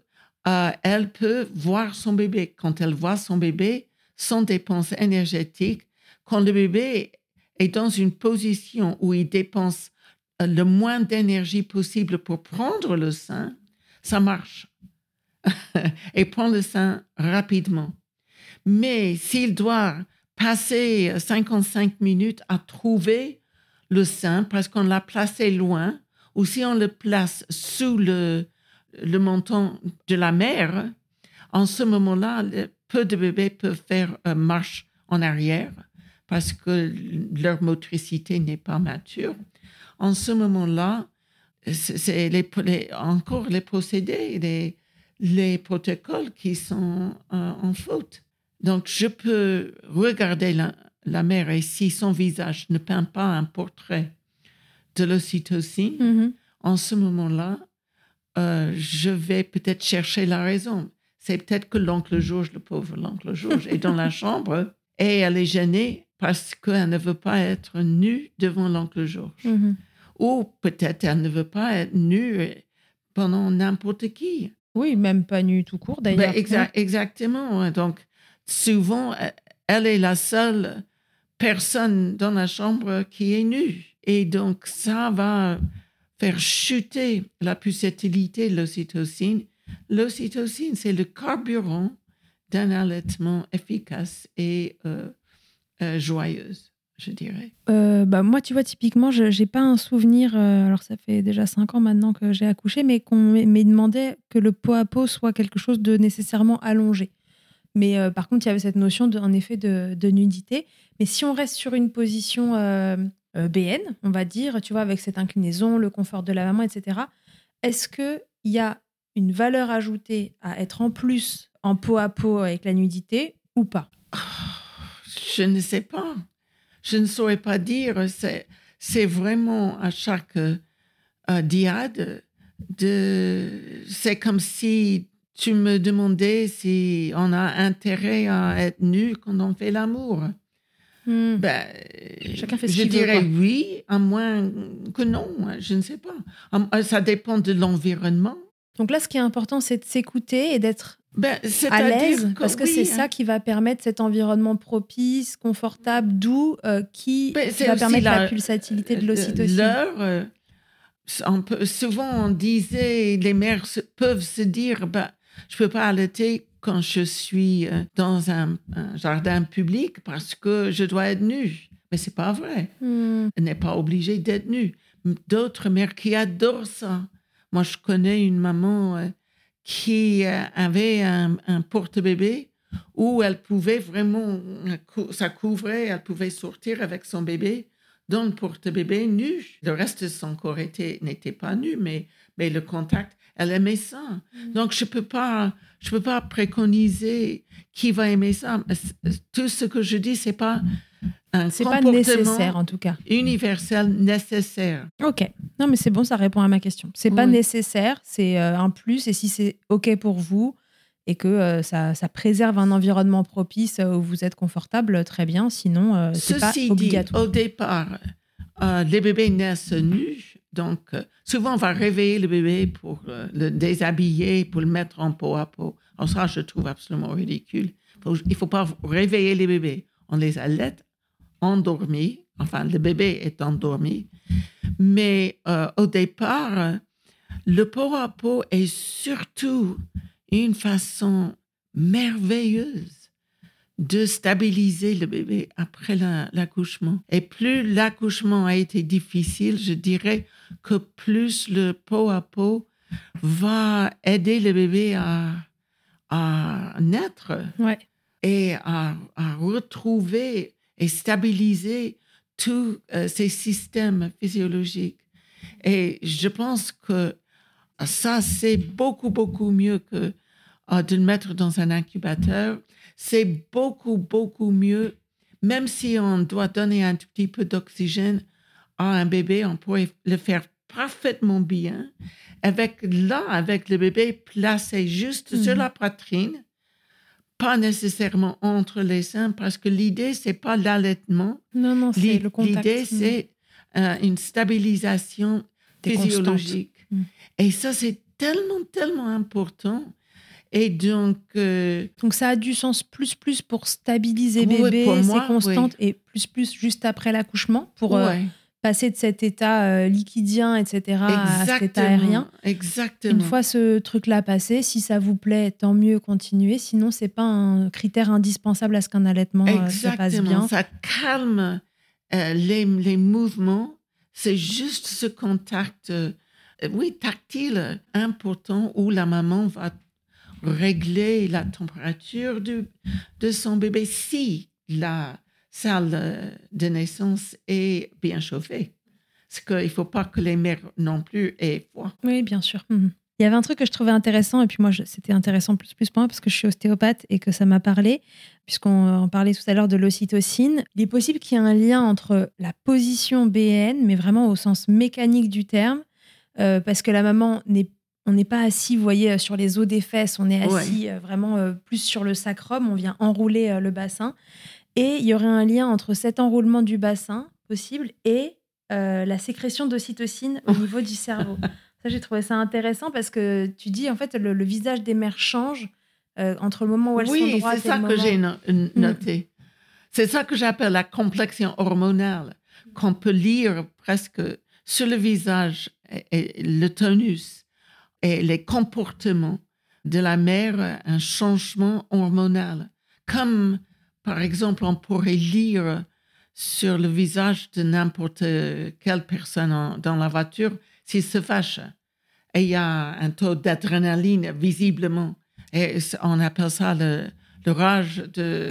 euh, elle peut voir son bébé. Quand elle voit son bébé, sans dépense énergétique, quand le bébé est dans une position où il dépense euh, le moins d'énergie possible pour prendre le sein, ça marche. et prend le sein rapidement. Mais s'il doit passer 55 minutes à trouver le sein parce qu'on l'a placé loin, ou si on le place sous le, menton de la mère, en ce moment-là, peu de bébés peuvent faire une marche en arrière parce que leur motricité n'est pas mature. En ce moment-là, c'est les, encore les procédés, les, les protocoles qui sont euh, en faute. Donc, je peux regarder la, mère et si son visage ne peint pas un portrait de l'ocytocine, Mhm. en ce moment-là, euh, je vais peut-être chercher la raison. C'est peut-être que l'oncle Georges, le pauvre l'oncle Georges, est dans la chambre et elle est gênée parce qu'elle ne veut pas être nue devant l'oncle Georges. Mhm. Ou peut-être elle ne veut pas être nue pendant n'importe qui. Oui, même pas nu tout court Ben, d'ailleurs. exa- exactement. ouais. Donc, souvent, euh, elle est la seule personne dans la chambre qui est nue. Et donc, ça va faire chuter la pulsatilité de l'ocytocine. L'ocytocine, c'est le carburant d'un allaitement efficace et euh, euh, joyeuse, je dirais. Euh, bah, moi, tu vois, typiquement, je n'ai pas un souvenir, euh, alors ça fait déjà cinq ans maintenant que j'ai accouché, mais qu'on m'ait demandé que le pot à pot soit quelque chose de nécessairement allongé. Mais par contre, il y avait cette notion, de, en effet, de, de nudité. Mais si on reste sur une position BN, on va dire, tu vois, avec cette inclinaison, le confort de la maman, etc., est-ce qu'il y a une valeur ajoutée à être en plus en pot à pot avec la nudité ou pas? Je ne sais pas. Je ne saurais pas dire. C'est, c'est vraiment à chaque euh, diade. De, c'est comme si tu me demandais si on a intérêt à être nu quand on fait l'amour. Hmm. Ben, Chacun fait ce je qu'il veut, dirais oui, à moins que non. hein, Je ne sais pas. À- Ça dépend de l'environnement. Donc là, ce qui est important, c'est de s'écouter et d'être Ben, à l'aise, parce que oui, c'est hein. ça qui va permettre cet environnement propice, confortable, doux, euh, qui Ben, va permettre la, la- pulsatilité de Euh, l'ocytocine. Euh, souvent on disait, les mères se- peuvent se dire, bah, je peux pas allaiter quand je suis dans un, un jardin public parce que je dois être nue. Mais c'est pas vrai. Hmm. Elle n'est pas obligée d'être nue. D'autres mères qui adorent ça. Moi, je connais une maman qui euh, avait un, un porte-bébé où elle pouvait vraiment, euh, ça couvrait, elle pouvait sortir avec son bébé dans le porte-bébé nu. Le reste de son corps était- n'était pas nu, mais, mais le contact, elle aimait ça. Mm. Donc, je ne peux, pas- je peux pas préconiser qui va aimer ça. Tout ce que je dis, ce n'est pas un C'est pas nécessaire en tout cas. universel nécessaire. Ok. Non, mais c'est bon, ça répond à ma question. C'est pas nécessaire, c'est euh, un plus. Et si c'est ok pour vous et que euh, ça, ça préserve un environnement propice euh, où vous êtes confortable, très bien. Sinon, euh, c'est pas Ceci dit, obligatoire. au départ, euh, les bébés naissent nus. Donc, euh, souvent, on va réveiller le bébé pour euh, le déshabiller, pour le mettre en peau à peau. Alors ça, je trouve absolument ridicule. Faut- il ne faut pas réveiller les bébés. On les allait endormis. Enfin, le bébé est endormi. Mais euh, au départ, le peau à peau est surtout une façon merveilleuse de stabiliser le bébé après la- l'accouchement. Et plus l'accouchement a été difficile, je dirais que plus le peau à peau va aider le bébé à, à naître Ouais. et à, à retrouver et stabiliser tous euh, ces systèmes physiologiques. Et je pense que ça, c'est beaucoup, beaucoup mieux que euh, de le mettre dans un incubateur. C'est beaucoup, beaucoup mieux, même si on doit donner un tout petit peu d'oxygène à un bébé, on pourrait le faire parfaitement bien avec là, avec le bébé placé juste sur Mhm. la poitrine, pas nécessairement entre les seins, parce que l'idée, c'est pas l'allaitement. Non, non, c'est le contact. L'idée, Mm. c'est euh, une stabilisation physiologique. Mm. Et ça, c'est tellement, tellement important. Et donc, euh, Donc ça a du sens plus plus pour stabiliser Oui, bébé, pour c'est constante, et plus plus juste après l'accouchement pour euh, ouais. Passer de cet état euh, liquidien, etc., à cet état aérien. Exactement. Une fois ce truc-là passé, si ça vous plaît, tant mieux, continuez. Sinon, c'est pas un critère indispensable à ce qu'un allaitement euh, se passe bien. Ça calme euh, les, les, mouvements. C'est juste ce contact, oui, tactile important où la maman va régler la température du, de son bébé si la salle de naissance est bien chauffée. Parce qu'il ne faut pas que les mères non plus aient froid. Oui, bien sûr. Mhm. Il y avait un truc que je trouvais intéressant, et puis moi, c'était intéressant plus, plus pour moi parce que je suis ostéopathe et que ça m'a parlé, puisqu'on parlait tout à l'heure de l'ocytocine. Il est possible qu'il y ait un lien entre la position BN, mais vraiment au sens mécanique du terme, euh, parce que la maman n'est on n'est pas assis, vous voyez, sur les os des fesses, on est assis euh, vraiment euh, plus sur le sacrum, on vient enrouler le bassin. Et il y aurait un lien entre cet enroulement du bassin possible et euh, la sécrétion d'ocytocine au niveau du cerveau. Ça, j'ai trouvé ça intéressant parce que tu dis, en fait, le, visage des mères change euh, entre le moment où elles sont droites et le moment... Oui, c'est ça que j'ai mm. noté. C'est ça que j'appelle la complexion hormonale, qu'on peut lire presque sur le visage, et le tonus et les comportements de la mère, un changement hormonal. Comme par exemple, on pourrait lire sur le visage de n'importe quelle personne dans la voiture s'il se fâche. Et il y a un taux d'adrénaline visiblement. Et on appelle ça le, rage de,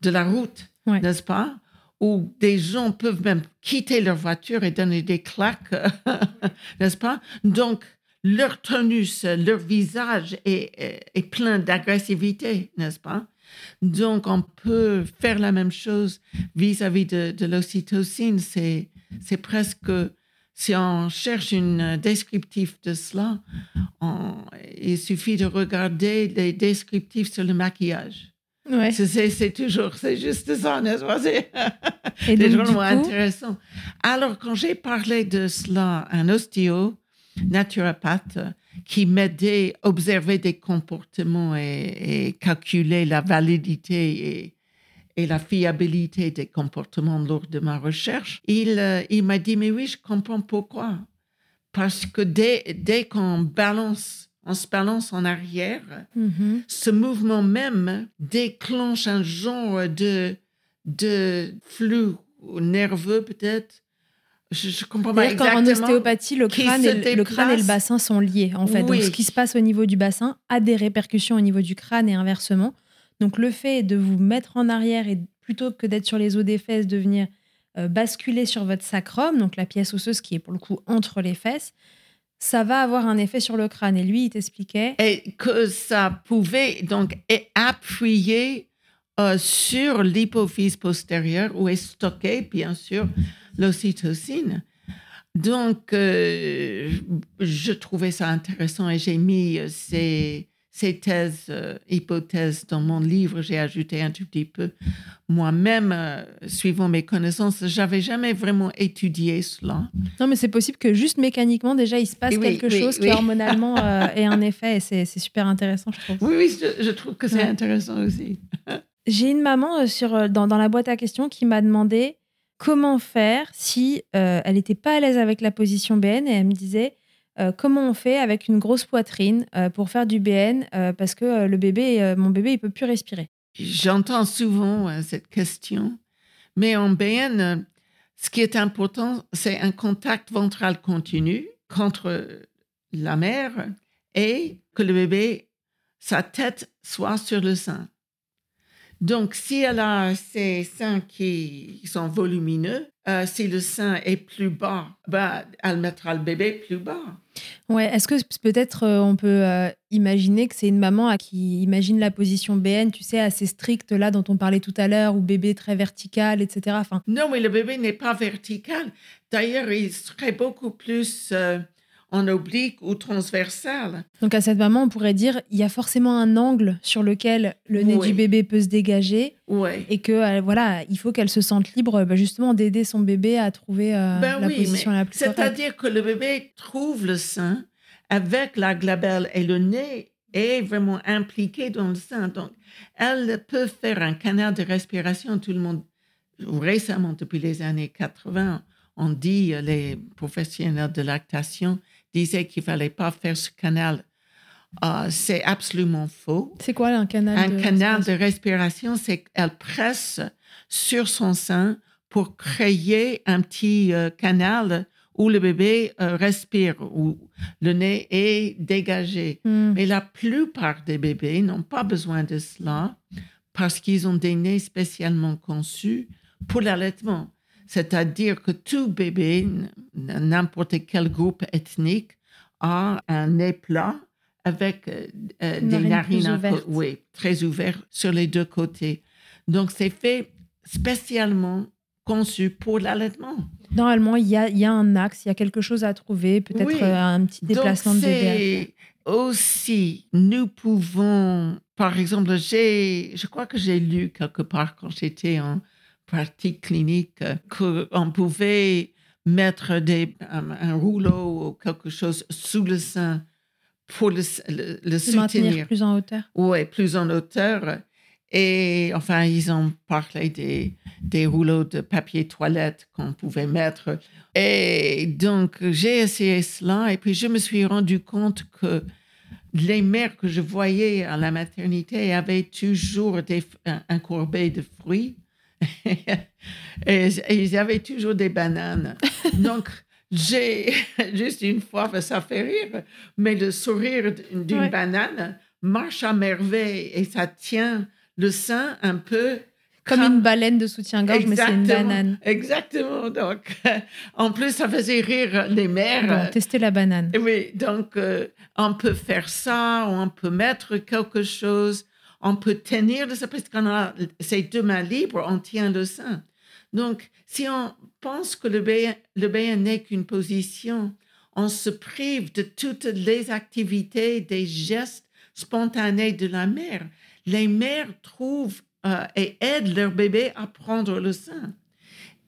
de, la route, n'est-ce pas? Où des gens peuvent même quitter leur voiture et donner des claques, n'est-ce pas? Donc, leur tonus, leur visage est, est plein d'agressivité, n'est-ce pas? Donc, on peut faire la même chose vis-à-vis de, l'ocytocine. C'est, c'est presque, si on cherche un descriptif de cela, il suffit de regarder les descriptifs sur le maquillage. Ouais. C'est, toujours, c'est juste ça, n'est-ce pas? C'est, vraiment intéressant. Alors, quand j'ai parlé de cela un ostéo, naturopathe, qui m'aidait à observer des comportements et, calculer la validité et, la fiabilité des comportements lors de ma recherche. Il, euh, il m'a dit, mais oui, je comprends pourquoi. Parce que dès, dès qu'on balance, on se balance en arrière, mm-hmm. ce mouvement même déclenche un genre de, de flux nerveux peut-être je, comprends pas exactement. En ostéopathie, le crâne, et, le crâne et le bassin sont liés, en fait. Donc, ce qui se passe au niveau du bassin a des répercussions au niveau du crâne et inversement. Donc, le fait de vous mettre en arrière et plutôt que d'être sur les os des fesses, de venir euh, basculer sur votre sacrum, donc la pièce osseuse qui est pour le coup entre les fesses, ça va avoir un effet sur le crâne. Et lui, il t'expliquait. Et que ça pouvait donc appuyer euh, sur l'hypophyse postérieure où est stocké, bien sûr, l'ocytocine. Donc, euh, je trouvais ça intéressant et j'ai mis euh, ces, ces thèses, euh, hypothèses dans mon livre. J'ai ajouté un tout petit peu moi-même, suivant mes connaissances. J'avais jamais vraiment étudié cela. Non, mais c'est possible que juste mécaniquement, déjà, il se passe quelque chose qui hormonalement ait un effet et c'est super intéressant, je trouve. Oui, oui, je, trouve que c'est intéressant aussi. J'ai une maman sur, dans, dans la boîte à questions qui m'a demandé comment faire si euh, elle n'était pas à l'aise avec la position BN et elle me disait euh, comment on fait avec une grosse poitrine euh, pour faire du BN parce que le bébé, mon bébé, il peut plus respirer. J'entends souvent cette question, mais en BN, ce qui est important, c'est un contact ventral continu contre la mère et que le bébé, sa tête soit sur le sein. Donc, si elle a ses seins qui sont volumineux, euh, si le sein est plus bas, bah, elle mettra le bébé plus bas. Ouais, est-ce que peut-être euh, on peut euh, imaginer que c'est une maman qui imagine la position BN, tu sais, assez stricte là dont on parlait tout à l'heure, ou bébé très vertical, etc. Enfin... Non, mais le bébé n'est pas vertical. D'ailleurs, il serait beaucoup plus en oblique ou transversal. Donc à cette maman, on pourrait dire il y a forcément un angle sur lequel le nez du bébé peut se dégager et que euh, voilà, il faut qu'elle se sente libre bah, justement d'aider son bébé à trouver euh, ben la position la plus C'est-à-dire que le bébé trouve le sein avec la glabelle et le nez est vraiment impliqué dans le sein. Donc elle peut faire un canal de respiration. Tout le monde récemment depuis les années 80 on dit, les professionnels de lactation disaient qu'il fallait pas faire ce canal. Euh, c'est absolument faux. C'est quoi un canal Un de canal de respiration? respiration, c'est qu'elle presse sur son sein pour créer un petit euh, canal où le bébé euh, respire, où le nez est dégagé. Hmm. Mais la plupart des bébés n'ont pas besoin de cela parce qu'ils ont des nez spécialement conçus pour l'allaitement. C'est-à-dire que tout bébé, n'importe quel groupe ethnique, a un nez plat avec euh, euh, des narine narines oui, très ouvertes sur les deux côtés. Donc, c'est fait spécialement conçu pour l'allaitement. Normalement, il y a, il y a un axe, il y a quelque chose à trouver, peut-être Oui. euh, un petit déplacement Donc, de bébé. Aussi, nous pouvons, par exemple, j'ai, je crois que j'ai lu quelque part quand j'étais en pratique clinique euh, qu'on pouvait mettre des, un, un rouleau ou quelque chose sous le sein pour le, le, le soutenir. plus en hauteur. Oui, plus en hauteur. Et enfin, ils ont parlé des, des rouleaux de papier toilette qu'on pouvait mettre. Et donc, j'ai essayé cela et puis je me suis rendu compte que les mères que je voyais à la maternité avaient toujours des, un, un courbet de fruits et, et ils avaient toujours des bananes. Donc, j'ai juste une fois, ça fait rire, mais le sourire d'une Ouais. banane marche à merveille et ça tient le sein un peu Comme une baleine de soutien-gorge, mais c'est une banane. Exactement. Donc, en plus, ça faisait rire les mères. Bon, testez la banane. Oui, donc euh, on peut faire ça, on peut mettre quelque chose, on peut tenir le sein, parce qu'on a ses deux mains libres, on tient le sein. Donc, si on pense que le bébé n'est qu'une position, on se prive de toutes les activités, des gestes spontanés de la mère. Les mères trouvent euh, et aident leur bébé à prendre le sein.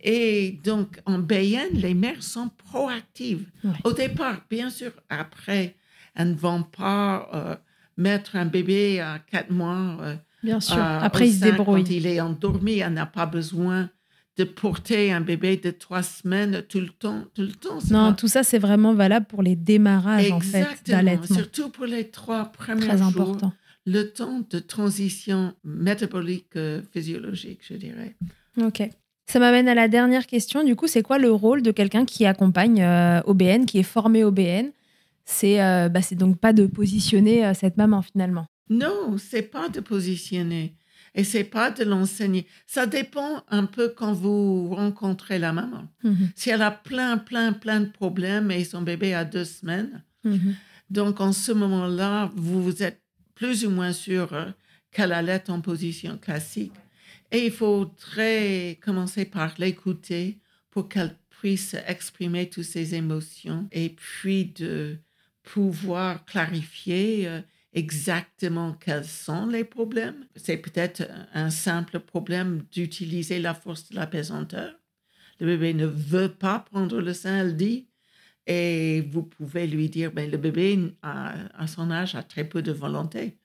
Et donc, en BN, les mères sont proactives. Au départ, bien sûr, après, elles ne vont pas euh, mettre un bébé à quatre mois. euh, Bien sûr. euh, Après, ils se sein débrouillent. Quand il est endormi, elle n'a pas besoin de porter un bébé de trois semaines tout le temps. Tout le temps Non, pas- tout ça, c'est vraiment valable pour les démarrages, en fait, d'allaitement. Surtout pour les trois premiers Très jours. important. Le temps de transition métabolique euh, physiologique, je dirais. Ok. Ça m'amène à la dernière question. Du coup, c'est quoi le rôle de quelqu'un qui accompagne euh, OBN, qui est formé OBN C'est euh, bah, c'est donc pas de positionner euh, cette maman finalement. Non, c'est pas de positionner et c'est pas de l'enseigner. Ça dépend un peu quand vous rencontrez la maman. Mhm. Si elle a plein, plein, plein de problèmes et son bébé a deux semaines, Mhm. donc en ce moment-là, vous êtes plus ou moins sûr euh, qu'elle allait en position classique. Et il faudrait commencer par l'écouter pour qu'elle puisse exprimer toutes ses émotions et puis de pouvoir clarifier euh, exactement quels sont les problèmes. C'est peut-être un simple problème d'utiliser la force de la pesanteur. Le bébé ne veut pas prendre le sein, elle dit. Et vous pouvez lui dire, ben, le bébé, à son âge, a très peu de volonté.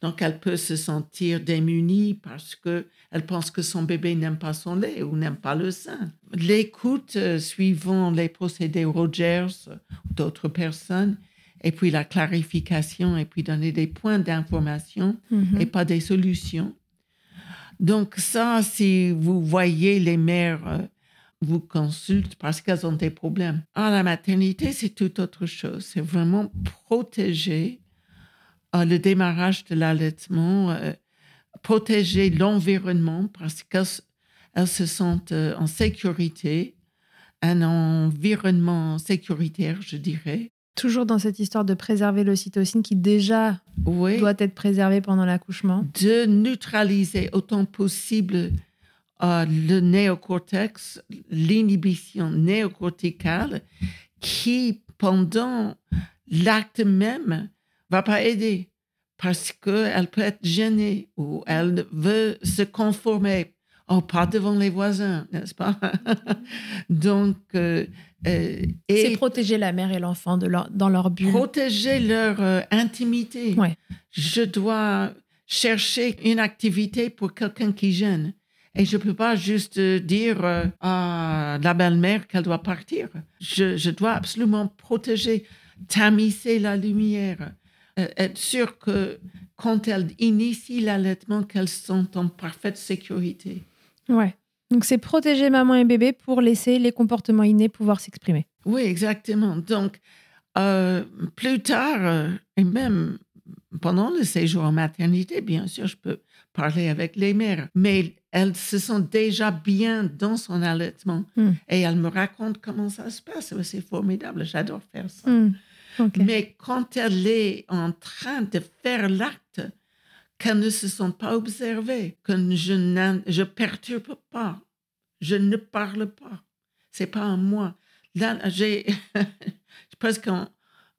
Donc, elle peut se sentir démunie parce que elle pense que son bébé n'aime pas son lait ou n'aime pas le sein. L'écoute, euh, suivant les procédés Rogers ou d'autres personnes, et puis la clarification, et puis donner des points d'information Mhm. et pas des solutions. Donc ça, si vous voyez les mères euh, vous consultent parce qu'elles ont des problèmes. À la maternité, c'est tout autre chose. C'est vraiment protéger le démarrage de l'allaitement, euh, protéger l'environnement parce qu'elles se sentent euh, en sécurité, un environnement sécuritaire, je dirais. Toujours dans cette histoire de préserver l'ocytocine qui déjà Oui. doit être préservée pendant l'accouchement. de neutraliser autant possible euh, le néocortex, l'inhibition néocorticale, qui, pendant l'acte même, va pas aider parce qu'elle peut être gênée ou elle veut se conformer. Oh, pas devant les voisins, n'est-ce pas? Donc, euh, euh, C'est protéger la mère et l'enfant de leur- dans leur bulle. protéger leur euh, intimité. Ouais. Je dois chercher une activité pour quelqu'un qui gêne. Et je ne peux pas juste dire à la belle-mère qu'elle doit partir. Je, je, dois absolument protéger, tamiser la lumière, euh, être sûr que quand elle initie l'allaitement, qu'elles sont en parfaite sécurité. Ouais. Donc c'est protéger maman et bébé pour laisser les comportements innés pouvoir s'exprimer. Oui, exactement. Donc euh, plus tard, et même pendant le séjour en maternité, bien sûr, je peux parler avec les mères, mais elles se sentent déjà bien dans son allaitement Hmm. et elles me racontent comment ça se passe. C'est formidable, j'adore faire ça. Hmm. Mais quand elle est en train de faire l'acte, qu'elle ne se sent pas observée, que je ne perturbe pas, je ne parle pas. C'est pas à moi. Là, j'ai presque en-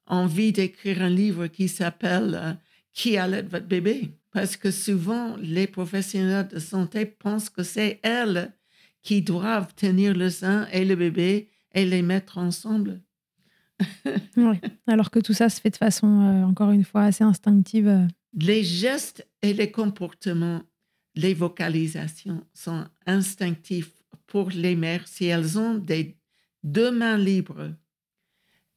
envie d'écrire un livre qui s'appelle euh, Qui allait votre bébé? Parce que souvent, les professionnels de santé pensent que c'est elles qui doivent tenir le sein et le bébé et les mettre ensemble. Ouais. Alors que tout ça se fait de façon, euh, encore une fois, assez instinctive. euh. Les gestes et les comportements, les vocalisations sont instinctifs pour les mères si elles ont des deux mains libres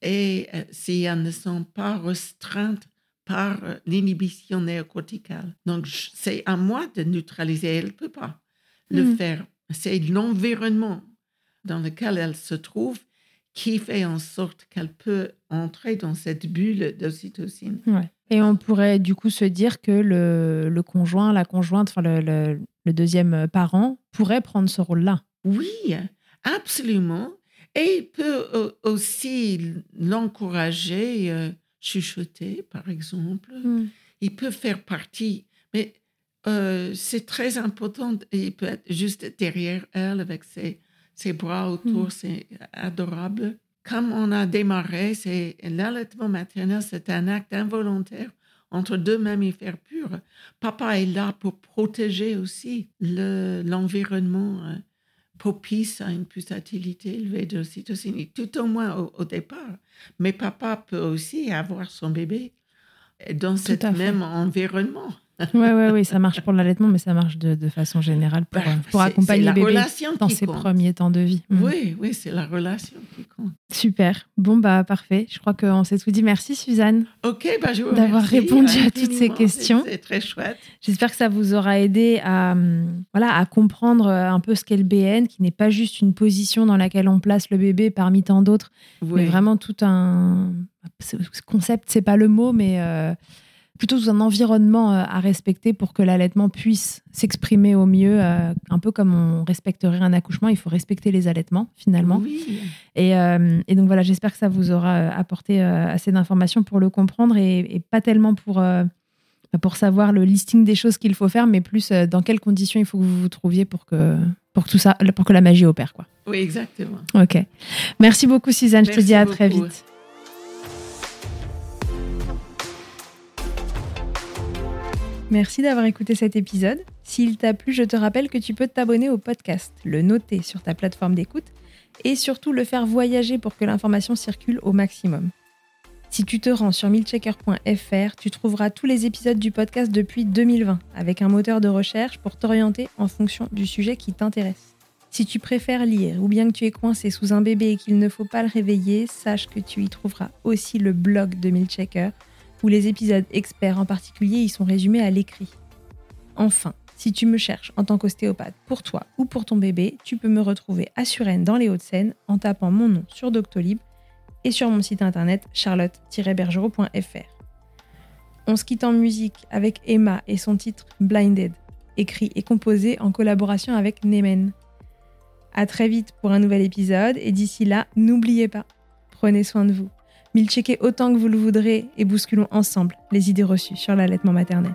et euh, si elles ne sont pas restreintes par euh, l'inhibition néocorticale. Donc, c'est à moi de neutraliser. Elle ne peut pas le Mm. faire. C'est l'environnement dans lequel elle se trouve qui fait en sorte qu'elle peut entrer dans cette bulle d'ocytocine. Ouais. Et on pourrait du coup se dire que le, le conjoint, la conjointe, enfin le, le- le deuxième parent pourrait prendre ce rôle-là. Oui, absolument. Et il peut euh, aussi l'encourager, euh, chuchoter, par exemple. Il peut faire partie, mais euh, c'est très important. Il peut être juste derrière elle avec ses, ses bras autour, Mm. c'est adorable. Comme on a démarré, c'est l'allaitement maternel, c'est un acte involontaire entre deux mammifères purs. Papa est là pour protéger aussi le- l'environnement euh, propice à une pulsatilité élevée d'ocytocine, et tout au moins au, au départ. Mais papa peut aussi avoir son bébé dans cet même environnement. Ouais, ouais, oui, ça marche pour l'allaitement, mais ça marche de, de façon générale pour, Bah, pour accompagner c'est la le bébé relation dans ses compte. premiers temps de vie. Mhm. Oui, oui, c'est la relation qui compte. Super. Bon, bah, parfait. Je crois qu'on s'est tout dit. Merci, Suzanne. OK, bah, je vous D'avoir répondu à toutes ces questions. C'est très chouette. J'espère que ça vous aura aidé à, hum, voilà, à comprendre euh, un peu ce qu'est le BN, qui n'est pas juste une position dans laquelle on place le bébé parmi tant d'autres, Oui. mais vraiment tout un ce concept, c'est pas le mot, mais euh, plutôt tout un environnement euh, à respecter pour que l'allaitement puisse s'exprimer au mieux, euh, un peu comme on respecterait un accouchement. Il faut respecter les allaitements finalement. Oui. Et, euh, et donc voilà, j'espère que ça vous aura apporté euh, assez d'informations pour le comprendre et, et pas tellement pour, pour savoir le listing des choses qu'il faut faire, mais plus dans quelles conditions il faut que vous vous trouviez pour que, pour que, tout ça, pour que la magie opère. Quoi. Oui, exactement. Ok. Merci beaucoup, Suzanne. Je te dis à très vite. Merci d'avoir écouté cet épisode. S'il t'a plu, je te rappelle que tu peux t'abonner au podcast, le noter sur ta plateforme d'écoute et surtout le faire voyager pour que l'information circule au maximum. Si tu te rends sur milchecker.fr, tu trouveras tous les épisodes du podcast depuis 2020 avec un moteur de recherche pour t'orienter en fonction du sujet qui t'intéresse. Si tu préfères lire ou bien que tu es coincé sous un bébé et qu'il ne faut pas le réveiller, sache que tu y trouveras aussi le blog de Milchecker où les épisodes experts en particulier y sont résumés à l'écrit. Enfin, si tu me cherches en tant qu'ostéopathe pour toi ou pour ton bébé, tu peux me retrouver à Suresnes dans les Hauts-de-Seine en tapant mon nom sur Doctolib et sur mon site internet charlotte-bergerot.fr. On se quitte en musique avec Emma et son titre Blinded, écrit et composé en collaboration avec Nemen. À très vite pour un nouvel épisode et d'ici là, n'oubliez pas, prenez soin de vous. Milcheckez autant que vous le voudrez et bousculons ensemble les idées reçues sur l'allaitement maternel.